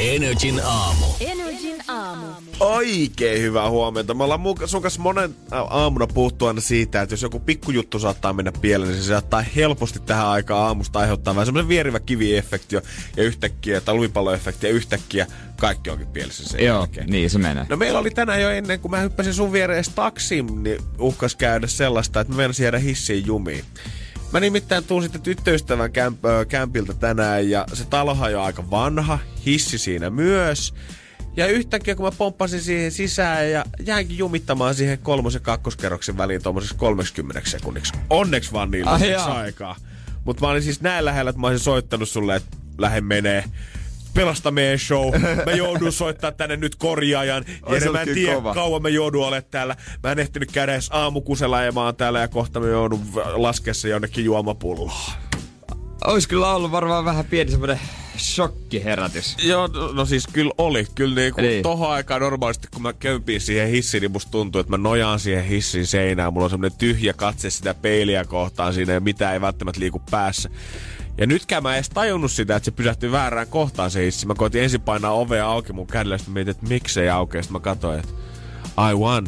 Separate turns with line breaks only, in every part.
Energin aamu.
Energin aamu.
Oikein hyvää huomenta. Me ollaan sun kanssa monen aamuna puhuttu aina siitä, että jos joku pikkujuttu saattaa mennä pieleen, niin se saattaa helposti tähän aikaan aamusta aiheuttaa vähän semmoinen vierivä kiviefekti ja yhtäkkiä, tai lumipalloefekti ja yhtäkkiä kaikki onkin pielessä sen
Joo,
jälkeen.
niin se menee.
No meillä oli tänään jo ennen kuin mä hyppäsin sun viereen taksiin, niin uhkas käydä sellaista, että mä meinasin jäädä hissiin jumiin. Mä nimittäin tuun sitten tyttöystävän kämp- ö, kämpiltä tänään ja se talohan on jo aika vanha, hissi siinä myös. Ja yhtäkkiä kun mä pomppasin siihen sisään ja jäänkin jumittamaan siihen kolmos- ja kakkoskerroksen väliin tuommoisessa 30 sekunniksi. Onneksi vaan niillä
jaa.
aikaa. Mutta mä olin siis näin lähellä, että mä olisin soittanut sulle, että lähde menee. Pelasta meidän show. Mä joudun soittaa tänne nyt korjaajan. Ja mä en tiedä,
kova.
kauan mä joudun olemaan täällä. Mä en ehtinyt käydä edes aamukusella ja mä oon täällä ja kohta mä joudun laskessa jonnekin juomapulloon.
Ois kyllä ollut varmaan vähän pieni semmonen shokkiherätys.
Joo, no, no siis kyllä oli. Kyllä niinku
Niin.
niin. tohon aikaan normaalisti, kun mä kömpin siihen hissiin, niin musta tuntuu, että mä nojaan siihen hissin seinään. Mulla on semmonen tyhjä katse sitä peiliä kohtaan siinä ja mitä ei välttämättä liiku päässä. Ja nytkään mä en edes tajunnut sitä, että se pysähtyi väärään kohtaan se hissi. Mä koitin ensin painaa ovea auki mun kädellä, sitten mietin, että miksei aukea. Sitten mä katsoin, että I won.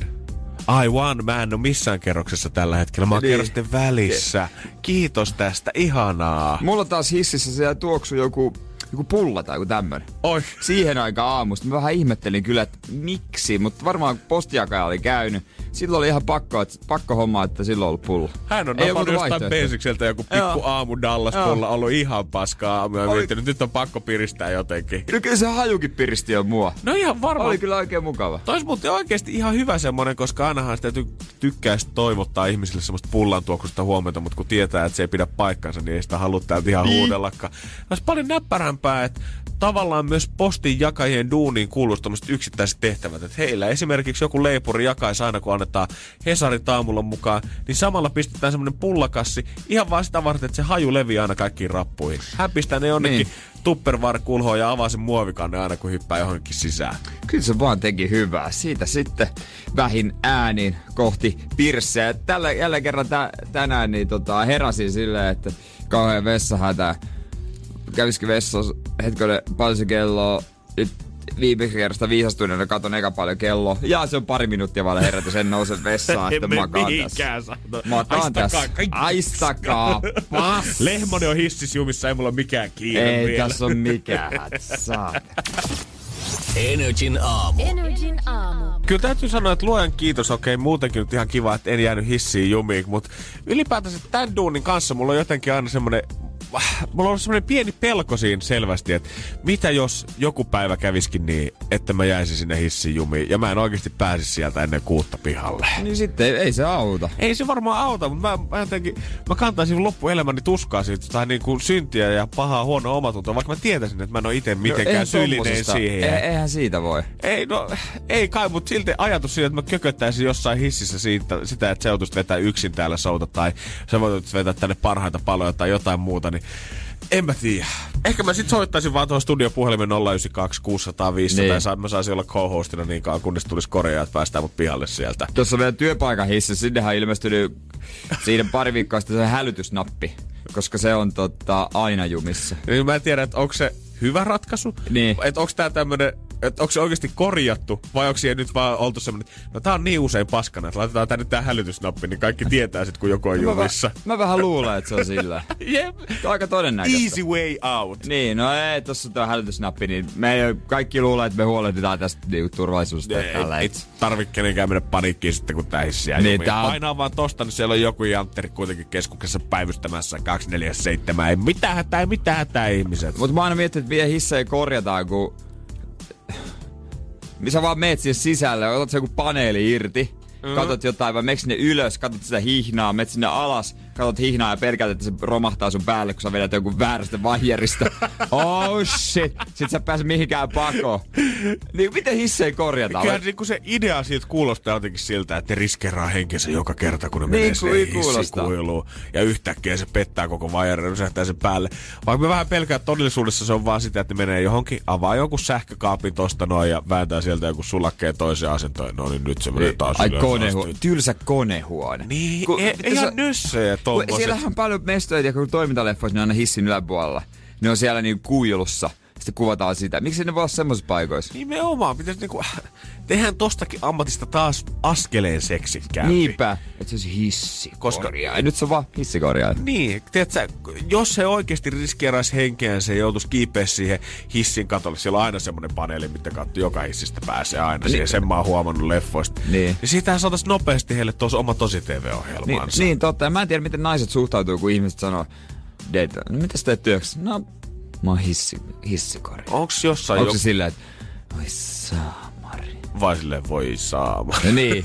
I won. Mä en ole missään kerroksessa tällä hetkellä. Mä oon
Niin.
kerrosten välissä. Kiitos tästä. Ihanaa.
Mulla taas hississä siellä tuoksu joku, joku pulla tai joku tämmönen.
Oi.
Siihen aikaan aamusta mä vähän ihmettelin kyllä, että miksi, mutta varmaan postijakaja oli käynyt. Silloin oli ihan pakko, että, pakko homma, että silloin on ollut pulla.
Hän on napannut jostain. Basicseltä joku pikku
Joo.
aamu Dallas
Joo.
pulla ollut ihan paskaa aamua ja
Oli-
miettinyt, nyt on pakko piristää jotenkin.
No kyllä se hajukin piristi jo mua.
No ihan varmaan.
Oli kyllä oikein mukava.
Tois muuten oikeasti ihan hyvä semmonen, koska ainahan sitä ty- tykkää sit toivottaa ihmisille semmoista pullan tuoksusta huomenta, mutta kun tietää, että se ei pidä paikkansa, niin ei sitä halua täältä ihan huudellakaan. Olisi paljon näppärämpää, että tavallaan myös postin jakajien duuniin kuuluu yksittäiset tehtävät. Että heillä esimerkiksi joku leipuri jakaisi aina, kun annetaan Hesarin taamulla mukaan, niin samalla pistetään semmoinen pullakassi ihan vaan sitä varten, että se haju leviää aina kaikkiin rappuihin. Hän pistää ne jonnekin
Niin.
tupperware-kulhoon ja avaa sen muovikanne aina, kun hyppää johonkin sisään.
Kyllä se vaan teki hyvää. Siitä sitten vähin äänin kohti pirsseä. Tällä jälleen kerran tä, tänään niin tota, heräsin silleen, että kauhean vessahätä. Kävisikö vessassa hetkinen paljon se kello. Nyt viimeksi kerrasta viisastuneena katon eka paljon kello. Ja se on pari minuuttia vaan herätys, en nouse vessaan, että
Emme
makaan tässä.
mihinkään sano.
Makaan
Aistakaa
tässä.
kaikki.
Aistakaa, pass.
Lehmonen on hissis jumissa, ei mulla ole mikään kiire
Ei
vielä.
tässä on mikään. Saa.
Energin aamu.
Energin aamu.
Kyllä täytyy sanoa, että luojan kiitos, okei, muutenkin nyt ihan kiva, että en jäänyt hissiin jumiin, mutta ylipäätänsä tämän duunin kanssa mulla on jotenkin aina semmoinen mulla on semmoinen pieni pelko siinä selvästi, että mitä jos joku päivä käviskin niin, että mä jäisin sinne hissiin jumiin ja mä en oikeasti pääsisi sieltä ennen kuutta pihalle.
Niin sitten ei, ei se auta.
Ei se varmaan auta, mutta mä, mä jotenkin, mä kantaisin loppuelämäni tuskaa siitä, tai niin kuin syntiä ja pahaa huonoa omatuntoa, vaikka mä tietäisin, että mä en ole itse mitenkään
eihän
syyllinen siihen.
E- eihän siitä voi.
Ei, no, ei kai, mutta silti ajatus siitä, että mä kököttäisin jossain hississä siitä, sitä, että joutuisit vetää yksin täällä souta tai sä voit vetää tänne parhaita paloja tai jotain muuta, niin en mä tiedä. Ehkä mä sit soittaisin vaan tuohon studiopuhelimen 092 600 500
Niin.
ja mä saisin olla co-hostina niin kauan, kunnes tulisi korjaa, että päästään mut pihalle sieltä.
Tuossa meidän työpaikan hississä, sinnehän on ilmestynyt siinä pari viikkoa sitten se hälytysnappi, koska se on tota, aina jumissa.
Niin mä en tiedä, että onko se hyvä ratkaisu,
Niin.
että onko tää tämmönen, että onko se oikeasti korjattu vai onko siihen nyt vaan oltu semmonen, no tää on niin usein paskana, että laitetaan tänne tää hälytysnappi, niin kaikki tietää sit kun joku on
Mä,
jumissa.
vä- mä vähän luulen, että se on sillä. On aika todennäköistä.
Easy way out.
Niin, no ei, tossa on tuo hälytysnappi, niin me ei, kaikki luulee, että me huolehditaan tästä niinku, turvallisuudesta
Ei,
tällä.
ei tarvitse kenenkään mennä paniikkiin sitten, kun tää hissiä
Niin, tää on-
Painaa vaan tosta, niin siellä on joku jantteri kuitenkin keskuksessa päivystämässä 247. Ei mitään hätää, ei mitään hätää ihmiset.
Mutta mä aina miettinyt, että miten hissejä korjataan, kun... Missä vaan meet siihen sisälle, otat se joku paneeli irti, mm. katot jotain, vai meneekö sinne ylös, katot sitä hihnaa, menet sinne alas, katsot hihnaa ja pelkät, että se romahtaa sun päälle, kun sä vedät jonkun väärästä vaijerista. Oh shit. Sit sä pääse mihinkään pakoon. Niin miten hissejä korjataan?
Kyllä niin se idea siitä kuulostaa jotenkin siltä, että riskeraa henkensä joka kerta, kun ne
Niin
menee sinne hissikuiluun. Ja yhtäkkiä se pettää koko vaijarin ja rysähtää sen päälle. Vaikka me vähän pelkään, että todellisuudessa se on vaan sitä, että ne menee johonkin, avaa jonkun sähkökaapin tosta noin ja vääntää sieltä joku sulakkeen toiseen asentoon. No niin nyt se menee taas
Ai konehu- tylsä konehuone.
Niin, ei,
mitä
ihan
se-
nössejä
Kun
tommoset.
Siellähän on paljon mestoja, kun toimintaleffoissa on aina hissin yläpuolella. Ne on siellä niin kuilussa. Sitten kuvataan sitä. Miksi ne voi olla semmoisissa paikoissa?
Nimenomaan, pitäisi niinku, tehdään tostakin ammatista taas askeleen seksikkäämpi.
Niinpä. Että se olisi hissikorjaaja.
Koska-
Ja nyt se on vaan hissikorjaaja.
Niin, tiedätkö, jos se oikeasti riskeeraisi henkeään, se joutuisi kiipeä siihen hissin katolle. Siellä on aina semmoinen paneeli, mitä katso joka hissistä pääsee aina siihen. Sen mä oon huomannut leffoista.
Niin.
Ja siitähän saataisiin nopeasti heille tuossa oma tosi
Niin,
TV-ohjelmaansa.
niin, totta. Ja mä en tiedä, miten naiset suhtautuu, kun ihmiset sanoo, Date, no mitä sä teet työksi? No, mä oon hissi, hissikorjaaja.
Onks jossain
Onko
joku,
se silleen, että oi saamari.
vai silleen voi saama?
No niin.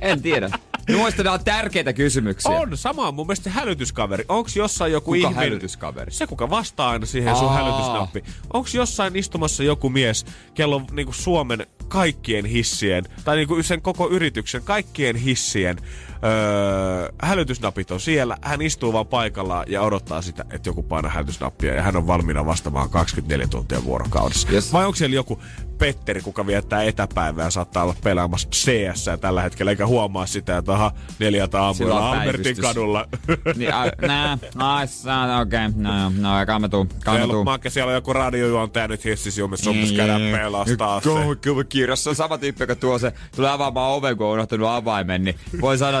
en tiedä. Muista nämä on tärkeitä kysymyksiä.
On, sama on mun mielestä hälytyskaveri. Onks jossain joku
Kuka
ihminen...
hälytyskaveri?
Se, kuka vastaa aina siihen sun
Aa.
hälytysnappi. Onks jossain istumassa joku mies, kello on niinku Suomen kaikkien hissien, tai niinku sen koko yrityksen kaikkien hissien öö, hälytysnapit on siellä. Hän istuu vaan paikallaan ja odottaa sitä, että joku painaa hälytysnappia ja hän on valmiina vastaamaan 24 tuntia vuorokaudessa.
Yes.
Vai onko siellä joku Petteri, kuka viettää etäpäivää ja saattaa olla pelaamassa CS tällä hetkellä, eikä huomaa sitä, että aha, neljältä aamulla Albertin kadulla.
Niin, a, nää, sä- okei, okay, no, no, kammetuu,
Siellä,
kammetuu.
Makke, siellä on joku radiojuontaja nyt hississä jumissa, sopis käydä pelastaa se.
Kova kirjas. Se on sama tyyppi, joka tuo se, tulee avaamaan oven, kun on unohtanut avaimen, niin voi sanoa,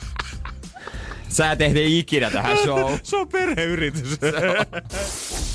sä et ehdi ikinä tähän showhun.
Se on perheyritys.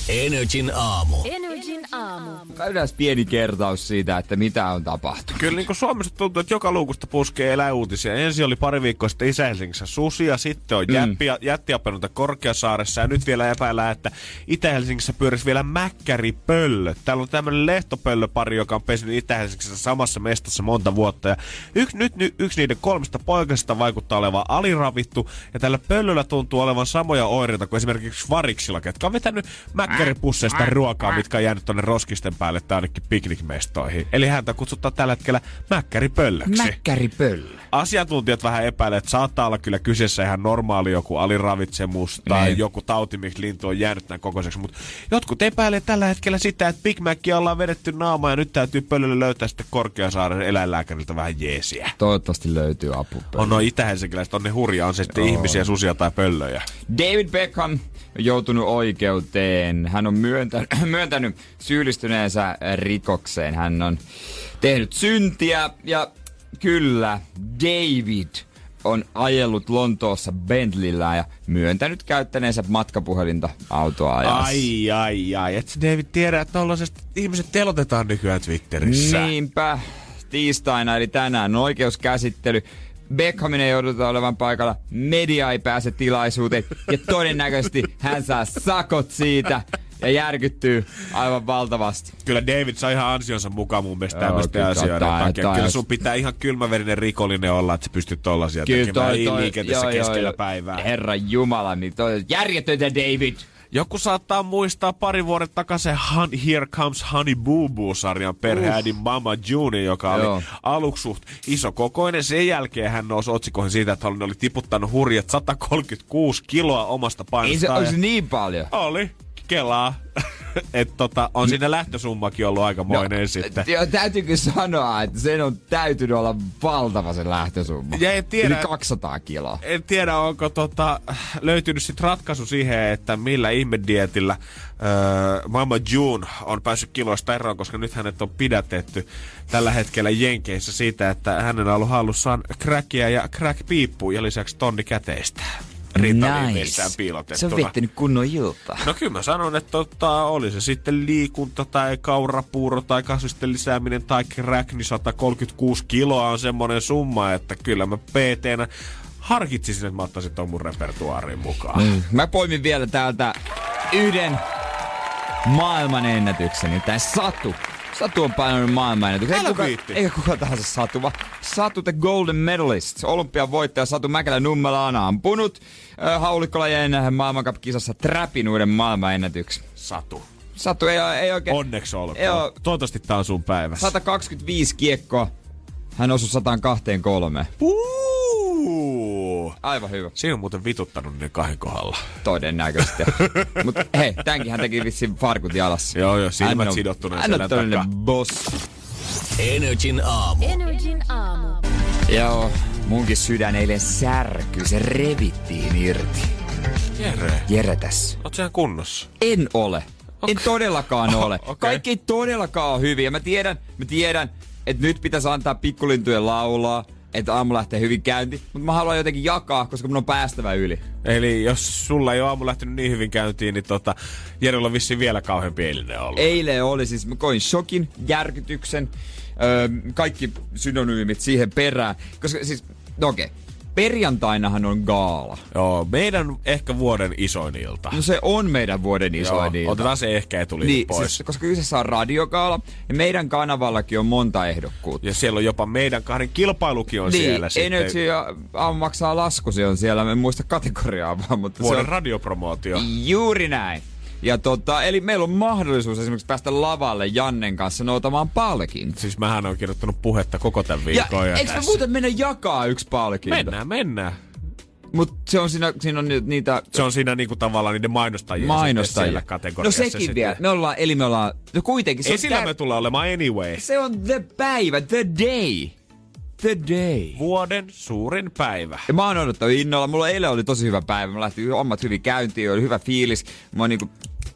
Energin aamu.
Energin aamu.
Käydään pieni kertaus siitä, että mitä on tapahtunut.
Kyllä niin kuin Suomessa tuntuu, että joka luukusta puskee eläuutisia. Ensin oli pari viikkoa sitten Itä-Helsingissä susia, sitten on mm. jäppiä, jättiapenunta Korkeasaaressa ja nyt vielä epäillään, että Itä-Helsingissä pyörisi vielä mäkkäripöllö. Täällä on tämmöinen lehtopöllöpari, joka on pesinyt Itä-Helsingissä samassa mestassa monta vuotta. Ja yksi, nyt, nyt yksi niiden kolmesta poikasesta vaikuttaa olevan aliravittu ja tällä pöllöllä tuntuu olevan samoja oireita kuin esimerkiksi variksilla, ketkä on vetänyt mäkkäripusseista ruokaa, mitkä on jäänyt tonne roskisten päälle tai ainakin piknikmestoihin. Eli häntä kutsutaan tällä hetkellä mäkkäripöllöksi.
Mäkkäripöllö.
Asiantuntijat vähän epäilevät, että saattaa olla kyllä kyseessä ihan normaali joku aliravitsemus tai
Niin.
joku tauti, miksi lintu on jäänyt näin kokoiseksi. Mutta jotkut epäilee tällä hetkellä sitä, että Big Macia ollaan vedetty naama ja nyt täytyy pöllölle löytää sitten Korkeasaaren eläinlääkäriltä vähän jeesiä.
Toivottavasti löytyy apu.
On noin itä-helsinkiläiset, on ne hurjaa, on se sitten ihmisiä, susia tai pöllöjä.
David Beckham joutunut oikeuteen. Hän on myöntänyt, myöntänyt syyllistyneensä rikokseen. Hän on tehnyt syntiä ja kyllä David on ajellut Lontoossa Bentleyllä ja myöntänyt käyttäneensä matkapuhelinta autoa ajassa.
Ai, ai, ai. Et David tiedä, että tollaisesta ihmiset telotetaan nykyään Twitterissä.
Niinpä. Tiistaina eli tänään on oikeuskäsittely. Beckhamin ei jouduta olevan paikalla, media ei pääse tilaisuuteen ja todennäköisesti hän saa sakot siitä ja järkyttyy aivan valtavasti.
Kyllä David sai ihan ansionsa mukaan mun mielestä
Joo,
tämmöisten
kyllä
asioiden takia.
että
Kyllä sun pitää ihan kylmäverinen rikollinen olla, että sä pystyt tollasia
Kyllä
tekemään
toi, toi,
liikenteessä keskellä päivää.
Herra Jumala, niin toi järjetöntä David.
Joku saattaa muistaa pari vuoden takaisin Han, Here Comes Honey Boo Boo-sarjan perheäidin Mama June, joka oli
Joo.
aluksi suht iso kokoinen. Sen jälkeen hän nousi otsikoihin siitä, että hän oli tiputtanut hurjat 136 kiloa omasta
Ei se
painostaan.
olisi niin paljon.
Oli. Kelaa. että tota, on siinä lähtösummakin ollut aikamoinen no, sitten.
Joo, täytyykö sanoa, että sen on täytynyt olla valtava se lähtösumma.
Ja en tiedä-
Yli 200 kiloa.
En tiedä, onko tota, löytynyt sit ratkaisu siihen, että millä ihmedietillä öö, Mama June on päässyt kiloista eroon, koska nyt hänet on pidätetty tällä hetkellä Jenkeissä siitä, että hänen on ollut hallussaan crackia ja crack-piippu ja lisäksi tonni käteistä. Rintalimissään piilotettuna.
Se on viettänyt kunnon iltaa.
No kyllä mä sanon, että tota, oli se sitten liikunta tai kaurapuuro tai kasvisten lisääminen tai crack, niin 136 kiloa on semmonen summa, että kyllä mä PT-nä harkitsisin, että mä ottaisin ton mun repertuaariin mukaan.
Mä poimin vielä täältä yhden maailman ennätyksen, tai Satu. Satu on painanut maailmanennätyksen. Eikä kuka, eikä kuka tahansa Satu, vaan Satu the Golden Medalist. Olympian voittaja Satu Mäkelä Nummela on ampunut haulikkolajien maailmankap-kisassa Trapin uuden maailmanennätyksen.
Satu.
Satu ei, ei oikein...
Onneksi olkoon.
Joo.
Toivottavasti tää on sun päivä.
125 kiekkoa. Hän osui 123.
Uuu.
Aivan hyvä.
Siinä on muuten vituttanut ne kahden kohdalla.
Todennäköisesti. Mutta hei, tämänkin hän teki vissiin farkut jalassa.
Joo, joo, silmät
Hän on-
sidottuneet
Hän on todellinen boss.
Energin aamu.
Energin aamu.
Joo, munkin sydän eilen särky, se revittiin irti.
Jere,
Jere tässä.
oot sä kunnossa?
En ole. En todellakaan ole.
Okei.
Kaikki ei todellakaan ole hyviä. Mä tiedän, mä tiedän, että nyt pitäisi antaa pikkulintujen laulaa, että aamu lähtee hyvin käynti, mutta mä haluan jotenkin jakaa, koska mun on päästävä yli.
Eli jos sulla ei ole aamu lähtenyt niin hyvin käyntiin, niin tota, Jerellä on vissiin vielä kauheampi eilinen ollut.
Eilen oli siis, mä koin shokin, järkytyksen, öö, kaikki synonyymit siihen perään. Koska siis, okei, perjantainahan on gaala.
Joo, meidän ehkä vuoden isoin ilta.
No se on meidän vuoden isoin
Joo,
ilta.
Otetaan se ehkä etuliitu
Niin,
pois.
siis, koska kyseessä on radiogaala, ja meidän kanavallakin on monta ehdokkuutta.
Ja siellä on jopa meidän kahden kilpailukin on
niin,
siellä
Energy
sitten.
ja aamu maksaa laskusi on siellä, mä en muista kategoriaa vaan, mutta
Vuoden
se on
radiopromootio.
juuri näin. Ja tota, eli meillä on mahdollisuus esimerkiksi päästä lavalle Jannen kanssa noutamaan palkinto.
Siis mähän on kirjoittanut puhetta koko tämän
Ja
viikon.
eikö me muuten mennä jakaa yksi palkinto?
Mennään, mennään.
Mut se on siinä, siinä on ni- niitä
Se on siinä niinku tavallaan niiden mainostajien
mainostajia.
siellä
No
kategoriassa.
sekin vielä. Me ollaan, eli me ollaan, no kuitenkin. Se
Esillä
tär-
me tullaan olemaan anyway.
se on the päivä, the day. The day.
Vuoden suurin päivä.
Ja mä oon odottanut innolla. Mulla eilen oli tosi hyvä päivä. Mä lähti hommat hyvin käyntiin, oli hyvä fiilis. Mä niinku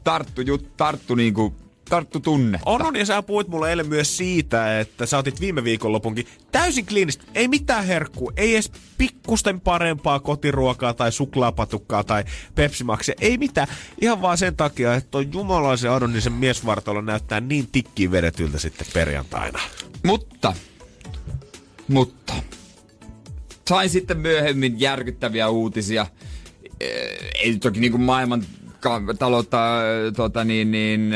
tarttu, jut, tarttu niinku, tarttu tunne.
On, on, ja sä puhuit mulle eilen myös siitä, että sä otit viime viikonlopunkin täysin kliinistä. Ei mitään herkkuu, ei edes pikkusten parempaa kotiruokaa tai suklaapatukkaa tai pepsimaksia. Ei mitään. Ihan vaan sen takia, että on jumalaisen Adonisen miesvartalo näyttää niin tikkiin vedetyltä sitten perjantaina.
Mutta, mutta, sain sitten myöhemmin järkyttäviä uutisia. Ei toki niinku maailman ka- taloutta tota niin, niin,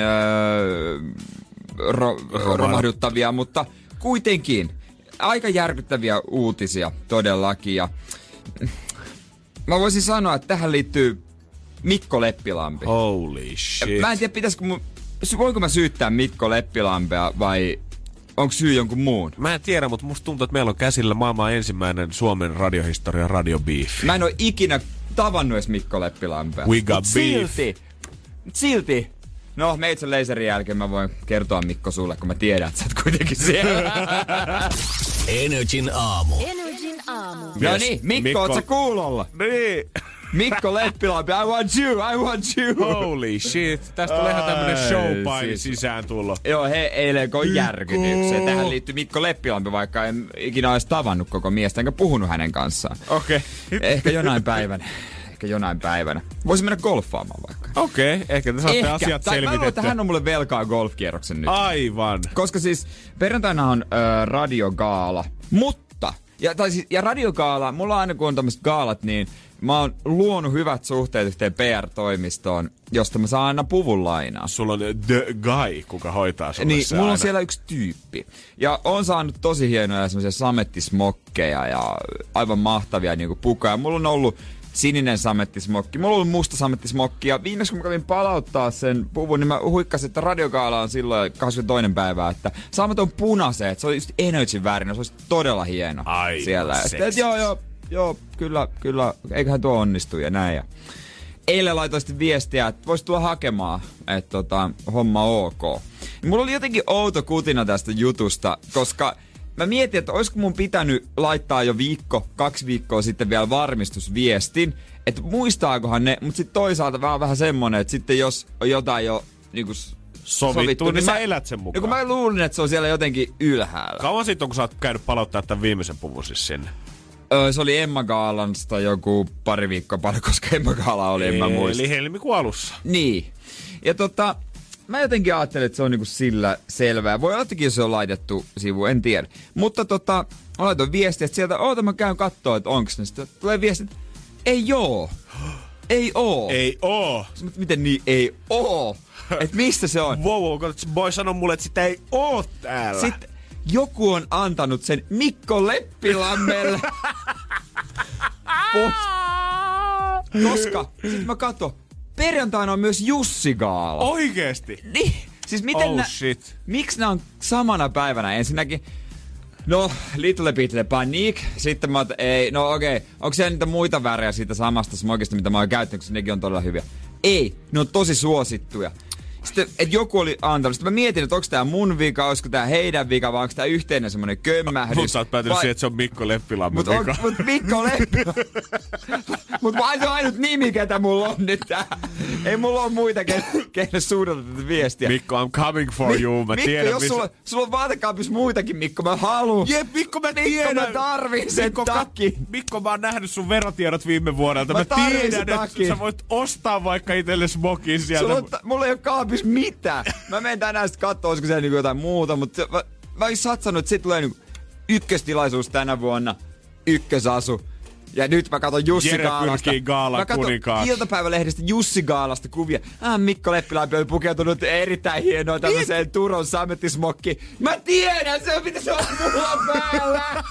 ro- romahduttavia, mutta kuitenkin aika järkyttäviä uutisia todellakin. Ja mä voisin sanoa, että tähän liittyy Mikko Leppilampi.
Holy shit.
Mä en tiedä, pitäisikö mun, voinko mä syyttää Mikko Leppilampea vai onko syy jonkun muun?
Mä en tiedä, mutta musta tuntuu, että meillä on käsillä maailman ensimmäinen Suomen radiohistorian radiobeef.
Mä en oo ikinä tavannut edes Mikko Leppilampea.
We got
Mut
beef.
silti, silti. No, meitsen laserin jälkeen mä voin kertoa Mikko sulle, kun mä tiedän, että sä oot kuitenkin siellä.
Energin aamu.
Energin aamu.
no niin, Mikko, oot sä kuulolla?
Niin.
Mikko Leppilampi, I want you, I want you.
Holy shit. Tästä tulee ihan tämmönen
Ai,
showpaini
siis-
sisään tullo.
Joo, he eilen kun järkytykseen. Tähän liittyy Mikko Leppilampi, vaikka en ikinä olisi tavannut koko miestä, enkä puhunut hänen kanssaan.
Okei.
Ehkä jonain päivänä. Ehkä jonain päivänä. Voisin mennä golfaamaan vaikka.
Okei, ehkä te saatte asiat
Tai mä luulen, että hän on mulle velkaa golfkierroksen nyt.
Aivan.
Koska siis perjantaina on ö, radiogaala, mutta, ja, tai siis, ja radiogaala, mulla aina kun on tämmöiset gaalat, niin mä oon luonut hyvät suhteet yhteen PR-toimistoon, josta mä saan aina puvun lainaa.
Sulla on the guy, kuka hoitaa sulle
Niin,
se
mulla on
aina.
siellä yksi tyyppi. Ja on saanut tosi hienoja semmoisia samettismokkeja ja aivan mahtavia niinku pukoja. Mulla on ollut sininen samettismokki. Mulla on ollut musta samettismokki. Ja viimeksi kun mä kävin palauttaa sen puvun, niin mä huikkasin, että radiokaala on silloin 22. päivää, että saamme ton punaisen, että se on just Energy värinen, se olisi todella hieno
Aivan
siellä. Että joo, joo, joo, kyllä, kyllä, eiköhän tuo onnistu ja näin. Ja eilen laitoin sitten viestiä, että voisi tulla hakemaan, että tota, homma ok. Ja mulla oli jotenkin outo kutina tästä jutusta, koska mä mietin, että olisiko mun pitänyt laittaa jo viikko, kaksi viikkoa sitten vielä varmistusviestin, että muistaakohan ne, mutta sitten toisaalta vähän vähän semmonen, että sitten jos on jotain jo niinku s-
Sovittu, niin sä elät sen mukaan.
No kun mä luulin, että se on siellä jotenkin ylhäällä.
Kauan siitä on, kun sä oot käynyt palauttaa tämän viimeisen puvun siis sinne?
Se oli Emma Gaalansta joku pari viikkoa paljon, koska Emma Gaala oli, en mä muista.
Eli helmikuun alussa.
Niin. Ja tota, mä jotenkin ajattelin, että se on niinku sillä selvää. Voi olla, että se on laitettu sivu, en tiedä. Mutta tota, mä laitoin viestiä, että sieltä, oota mä käyn kattoo, että onks ne. Sitten tulee viesti, että ei joo. Ei oo.
Ei oo.
Mutta miten niin ei oo? että mistä se on.
Wow, wow, boy sanoi mulle, että sitä ei oo täällä.
Sitten joku on antanut sen Mikko Leppilammelle. Koska, sit mä katson, perjantaina on myös Jussi Gaala.
Oikeesti?
Niin, siis miten
Oh
nä,
shit.
miksi nämä on samana päivänä? Ensinnäkin, no, Little Bit Panique, sitten mä ei, no okei, okay. onko siellä niitä muita värejä siitä samasta smogista, mitä mä oon käyttänyt, koska nekin on todella hyviä? Ei, ne on tosi suosittuja. Sitten, että joku oli antanut. Sitten mä mietin, että onko tää mun vika, olisiko tää heidän vika, vai onko tää yhteinen semmonen kömmähdys.
Mutta sä oot päätynyt
Vai-
siihen, että se on Mikko Leppilammen
Mut,
vika.
mut Mikko Leppi. mut mä se on ainut nimi, ketä mulla on nyt tää. Ei mulla ole muita, ke- keille suunnata tätä viestiä.
Mikko, I'm coming for you. Mä
Mikko,
tiedän,
jos
missä...
sulla, sulla on vaatekaapissa muitakin, Mikko, mä haluun.
Jep, Mikko, mä
Mikko,
tiedän.
mä tarvin sen
Mikko,
takin.
Mikko, mä oon nähnyt sun verotiedot viime vuodelta.
Mä
Mä, tiedän, että sä voit ostaa vaikka itselle smokin sieltä.
Sulla on, ta- mulla ei ole kaapissa mitään. Mä menen tänään sit kattoo, olisiko siellä niinku jotain muuta, mutta mä, mä olisin satsannut, että sit tulee niinku ykköstilaisuus tänä vuonna, ykkösasu. Ja nyt mä katson Jussi
Jere
Gaalasta.
Gaalan
mä katson iltapäivälehdestä Jussi Gaalasta kuvia. Ah, Mikko Leppilämpi oli pukeutunut erittäin hienoa tämmöiseen Turun samettismokki. Mä tiedän, se on mitä se on mulla päällä.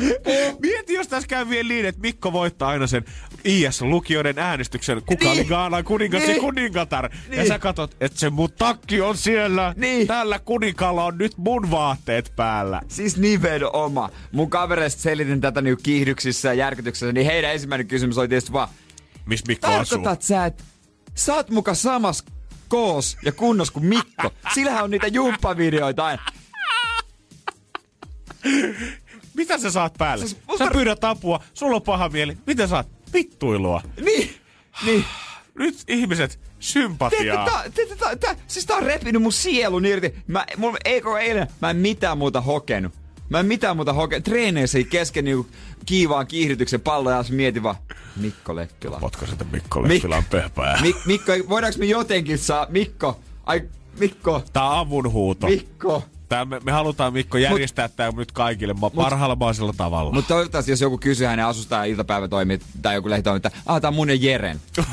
Mikko.
Mieti, jos tässä käy vielä niin, että Mikko voittaa aina sen IS-lukijoiden äänestyksen, kuka
Niin.
oli Gaalan kuningas ja
Niin.
kuningatar. Ja
Niin.
sä katot, että se mun takki on siellä.
Niin.
Tällä kuninkaalla on nyt mun vaatteet päällä.
Siis nimenomaan. Mun kavereista selitin tätä niinku kiihdyksissä ja järkytyksessä, niin heidän ensimmäinen kysymys oli tietysti vaan,
Missä Mikko asuu?
tarkoitat sä, että sä oot muka samas koos ja kunnos kuin Mikko? Sillähän on niitä jumppavideoita aina.
Mitä sä saat päälle?
Siis
Sä pyydät apua, sulla on paha mieli. Mitä saat? Vittuilua.
Niin, niin.
Nyt ihmiset, sympatiaa.
tää, tiedätkö, tää, tää, siis tää on repinyt mun sielun irti. Mä, mulla, eikö eilen, mä en mitään muuta hokenut. Mä en mitään muuta hokenut. Treeneissä ei kesken niinku kiivaan kiihdytyksen pallo ja mietin vaan, Mikko Leppila.
Potko sitä Mikko Leppilan pehpää.
Mik, Mikko, voidaanko me jotenkin saa, Mikko, ai Mikko,
Tää on avunhuuto.
Mikko.
Tää me, me halutaan Mikko järjestää tää nyt kaikille ma- parhaalla mahdollisella tavalla.
Mutta toivottavasti, jos joku kysyy hänen asustaan iltapäivätoimit tai joku lehtitoimi, että ah, tää on mun ja Jeren.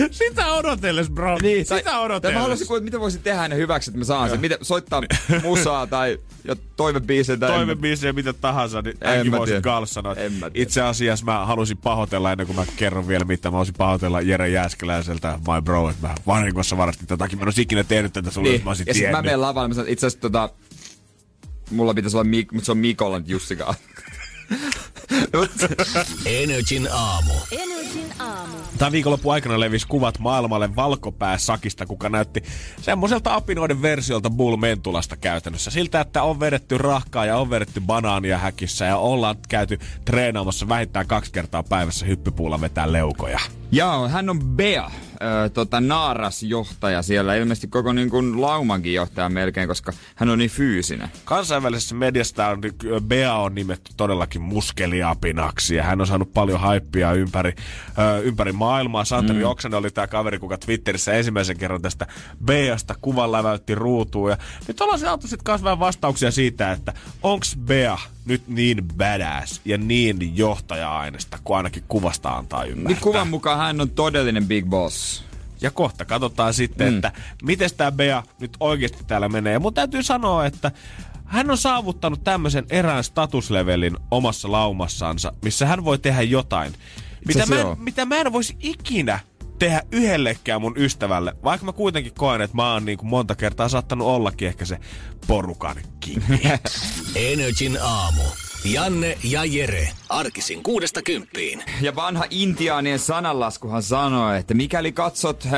Sitä odotelles, bro.
tai-
Sitä
tai mä
odotelles.
haluaisin kuulla, mitä voisit tehdä hänen hyväksi, että mä saan sen. Miten, soittaa musaa tai jo toivebiisejä tai...
toimebiisejä mitä tahansa, niin
En
äänkin
mä
voisin. Gaalle sanoa.
En mä.
Itse asiassa mä halusin pahoitella ennen kuin mä kerron vielä mitä. Mä halusin pahoitella Jere Jääskeläiseltä, my bro, että mä vahingossa varastin tätäkin. Mä en olisi ikinä tehnyt tätä sulle,
niin.
jos mä olisin
ja sit mä menen lavalle, mä sanon, itse asiassa tota, mulla pitäisi olla, Mik, mutta se on Mikolla nyt Jussikaan.
Energin aamu.
Energin aamu.
Tämän viikonloppu aikana levisi kuvat maailmalle valkopääsakista, kuka näytti semmoiselta apinoiden versiolta Bull Mentulasta käytännössä. Siltä, että on vedetty rahkaa ja on vedetty banaania häkissä ja ollaan käyty treenaamassa vähintään kaksi kertaa päivässä hyppypuulla vetää leukoja.
Joo, hän on Bea, ö, tota, Naaras-johtaja siellä, ilmeisesti koko niin kuin laumankin johtaja melkein, koska hän on niin fyysinen.
Kansainvälisessä mediassa on, Bea on nimetty todellakin muskeliapinaksi ja hän on saanut paljon haippia ympäri, ö, ympäri maailmaa. Santeri mm. Oksanen oli tämä kaveri, kuka Twitterissä ensimmäisen kerran tästä Beasta kuvan läväytti ruutuun. Ja nyt ollaan saatu sitten kanssa vähän vastauksia siitä, että onks Bea nyt niin badass ja niin johtaja-aineesta, kun ainakin kuvasta antaa ymmärtää.
Niin kuvan mukaan hän on todellinen big boss.
Ja kohta katsotaan sitten, mm. että miten tämä Bea nyt oikeasti täällä menee. Mun täytyy sanoa, että hän on saavuttanut tämmöisen erään statuslevelin omassa laumassansa, missä hän voi tehdä jotain, mitä mä, en, mitä mä en voisi ikinä tehdä yhdellekään mun ystävälle, vaikka mä kuitenkin koen, että mä oon niin kuin monta kertaa saattanut ollakin ehkä se porukan.
Energin aamu. Janne ja Jere. Arkisin kuudesta kymppiin.
Ja vanha intiaanien sananlaskuhan sanoo, että mikäli katsot ö,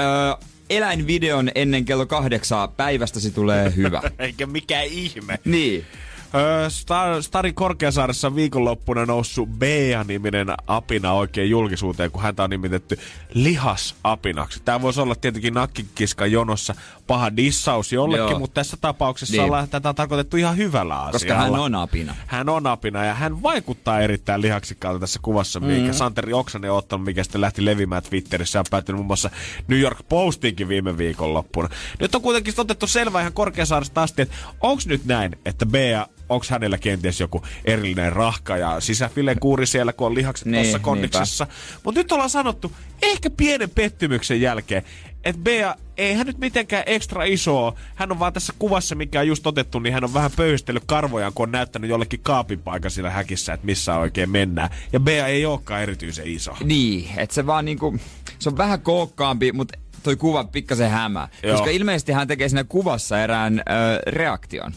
eläinvideon ennen kello kahdeksaa, päivästäsi tulee hyvä.
Eikä mikään ihme.
niin.
Öö, Star, Starin Korkeasaaressa on viikonloppuna noussut Bea-niminen apina oikein julkisuuteen, kun häntä on nimitetty lihasapinaksi. Tämä voisi olla tietenkin nakkikiska jonossa paha dissaus jollekin,
Joo.
mutta tässä tapauksessa
Niin.
ollaan, tätä on tarkoitettu ihan hyvällä asialla.
Koska hän on apina.
Hän on apina ja hän vaikuttaa erittäin lihaksikkaalta tässä kuvassa, mikä
Mm-hmm.
Santeri Oksanen on ottanut, mikä sitten lähti levimään Twitterissä ja päättynyt muun muassa New York Postinkin viime viikonloppuna. Nyt on kuitenkin otettu selvää ihan Korkeasaaresta asti, että onko nyt näin, että Bea onko hänellä kenties joku erillinen rahka ja sisäfilen kuuri siellä, kun on lihakset
Niin,
tuossa kondiksessa. Mutta nyt ollaan sanottu, ehkä pienen pettymyksen jälkeen, että Bea, ei hän nyt mitenkään ekstra iso. Hän on vaan tässä kuvassa, mikä on just otettu, niin hän on vähän pöyhistellyt karvojaan, kun on näyttänyt jollekin kaapin paikan siellä häkissä, että missä oikein mennään. Ja Bea ei olekaan erityisen iso.
Niin, että se vaan niinku, se on vähän kookkaampi, mutta toi kuva pikkasen hämää.
Joo.
Koska ilmeisesti hän tekee siinä kuvassa erään ö, reaktion.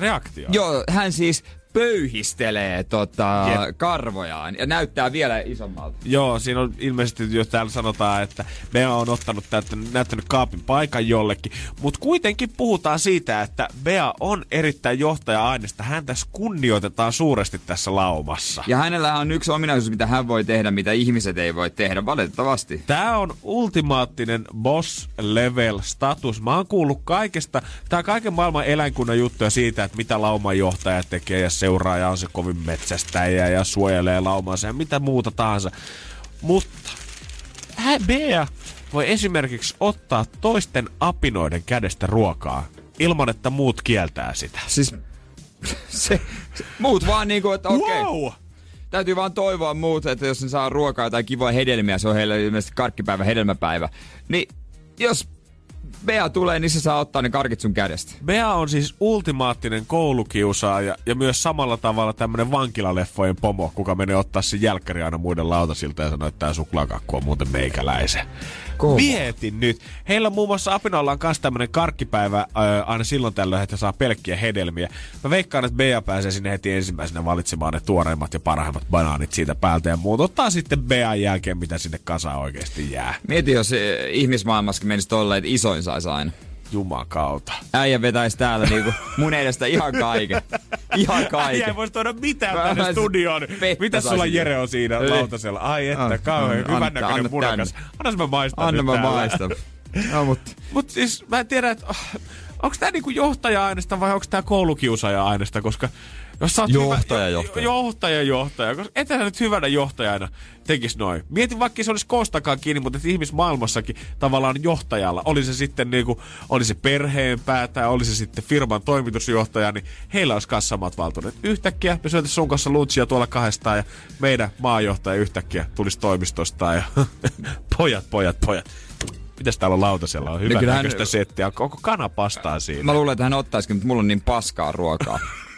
Reaktio.
Joo, hän siis pöyhistelee tota,
Jep.
karvojaan ja näyttää vielä isommalta.
Joo, siinä on ilmeisesti, jos täällä sanotaan, että Bea on ottanut näyttänyt, näyttänyt kaapin paikan jollekin, mutta kuitenkin puhutaan siitä, että Bea on erittäin johtaja-aineesta. Hän tässä kunnioitetaan suuresti tässä laumassa.
Ja hänellä on yksi ominaisuus, mitä hän voi tehdä, mitä ihmiset ei voi tehdä, valitettavasti.
Tämä on ultimaattinen boss level status. Mä oon kuullut kaikesta, tää kaiken maailman eläinkunnan juttuja siitä, että mitä laumanjohtaja tekee ja seuraaja on se kovin metsästäjä ja suojelee laumansa ja mitä muuta tahansa. Mutta hä, Bea voi esimerkiksi ottaa toisten apinoiden kädestä ruokaa ilman, että muut kieltää sitä.
Siis se, se muut vaan niinku, että okei. Okay.
Wow!
Täytyy vaan toivoa muut, että jos ne saa ruokaa tai kivoja hedelmiä, se on heille ilmeisesti karkkipäivä, hedelmäpäivä. Niin jos Bea tulee, niin se saa ottaa ne karkit sun kädestä.
Bea on siis ultimaattinen koulukiusaaja ja myös samalla tavalla tämmönen vankilaleffojen pomo, kuka menee ottaa sen jälkkäri aina muiden lautasilta ja sanoo, että tää suklaakakku on muuten meikäläisen.
Kova.
Mietin nyt. Heillä muun muassa Apinolla on myös tämmönen karkkipäivä ää, aina silloin tällöin, että saa pelkkiä hedelmiä. Mä veikkaan, että Bea pääsee sinne heti ensimmäisenä valitsemaan ne tuoreimmat ja parhaimmat banaanit siitä päältä ja muut. Ottaa sitten Bean jälkeen, mitä sinne kasaan oikeasti jää.
Mieti, jos eh, ihmismaailmassakin menisi tolleen, että isoin saisi aina.
Jumakauta.
Äijä vetäisi täällä niinku mun edestä ihan kaiken. Ihan
Äijä ei
kaiken.
voisi tuoda mitään
Mä-
tänne studioon. Mitä sulla. Jere on siinä
Ei.
lautasella? Ai että,
Anna,
kauhean
anna,
hyvän
anna
näköinen munakas.
tänne.
Anna mä maistan
Anna mä maistan. No, mutta
Mut siis mä en tiedä, että onko tää niinku johtaja-aineesta vai onko tää koulukiusaaja-aineesta, koska jos sä oot
Johtaja,
hyvä,
johtaja.
johtaja, johtaja, koska et sä nyt hyvänä johtajana tekis noin. Mietin vaikka se olisi koostakaan kiinni, mutta ihmismaailmassakin tavallaan johtajalla, oli se sitten niinku, oli se perheenpää tai oli se sitten firman toimitusjohtaja, niin heillä olisi kanssa samat valtuudet. Yhtäkkiä me syötäisiin sun kanssa lunchia tuolla kahdestaan ja meidän maajohtaja yhtäkkiä tulisi toimistosta ja pojat, pojat, pojat. Mitäs täällä on lautasella? On hyvä
kyllähän-
näköistä settiä. Koko kana pastaa siinä.
mä luulen, että hän ottaisikin, mutta mulla on niin paskaa ruokaa.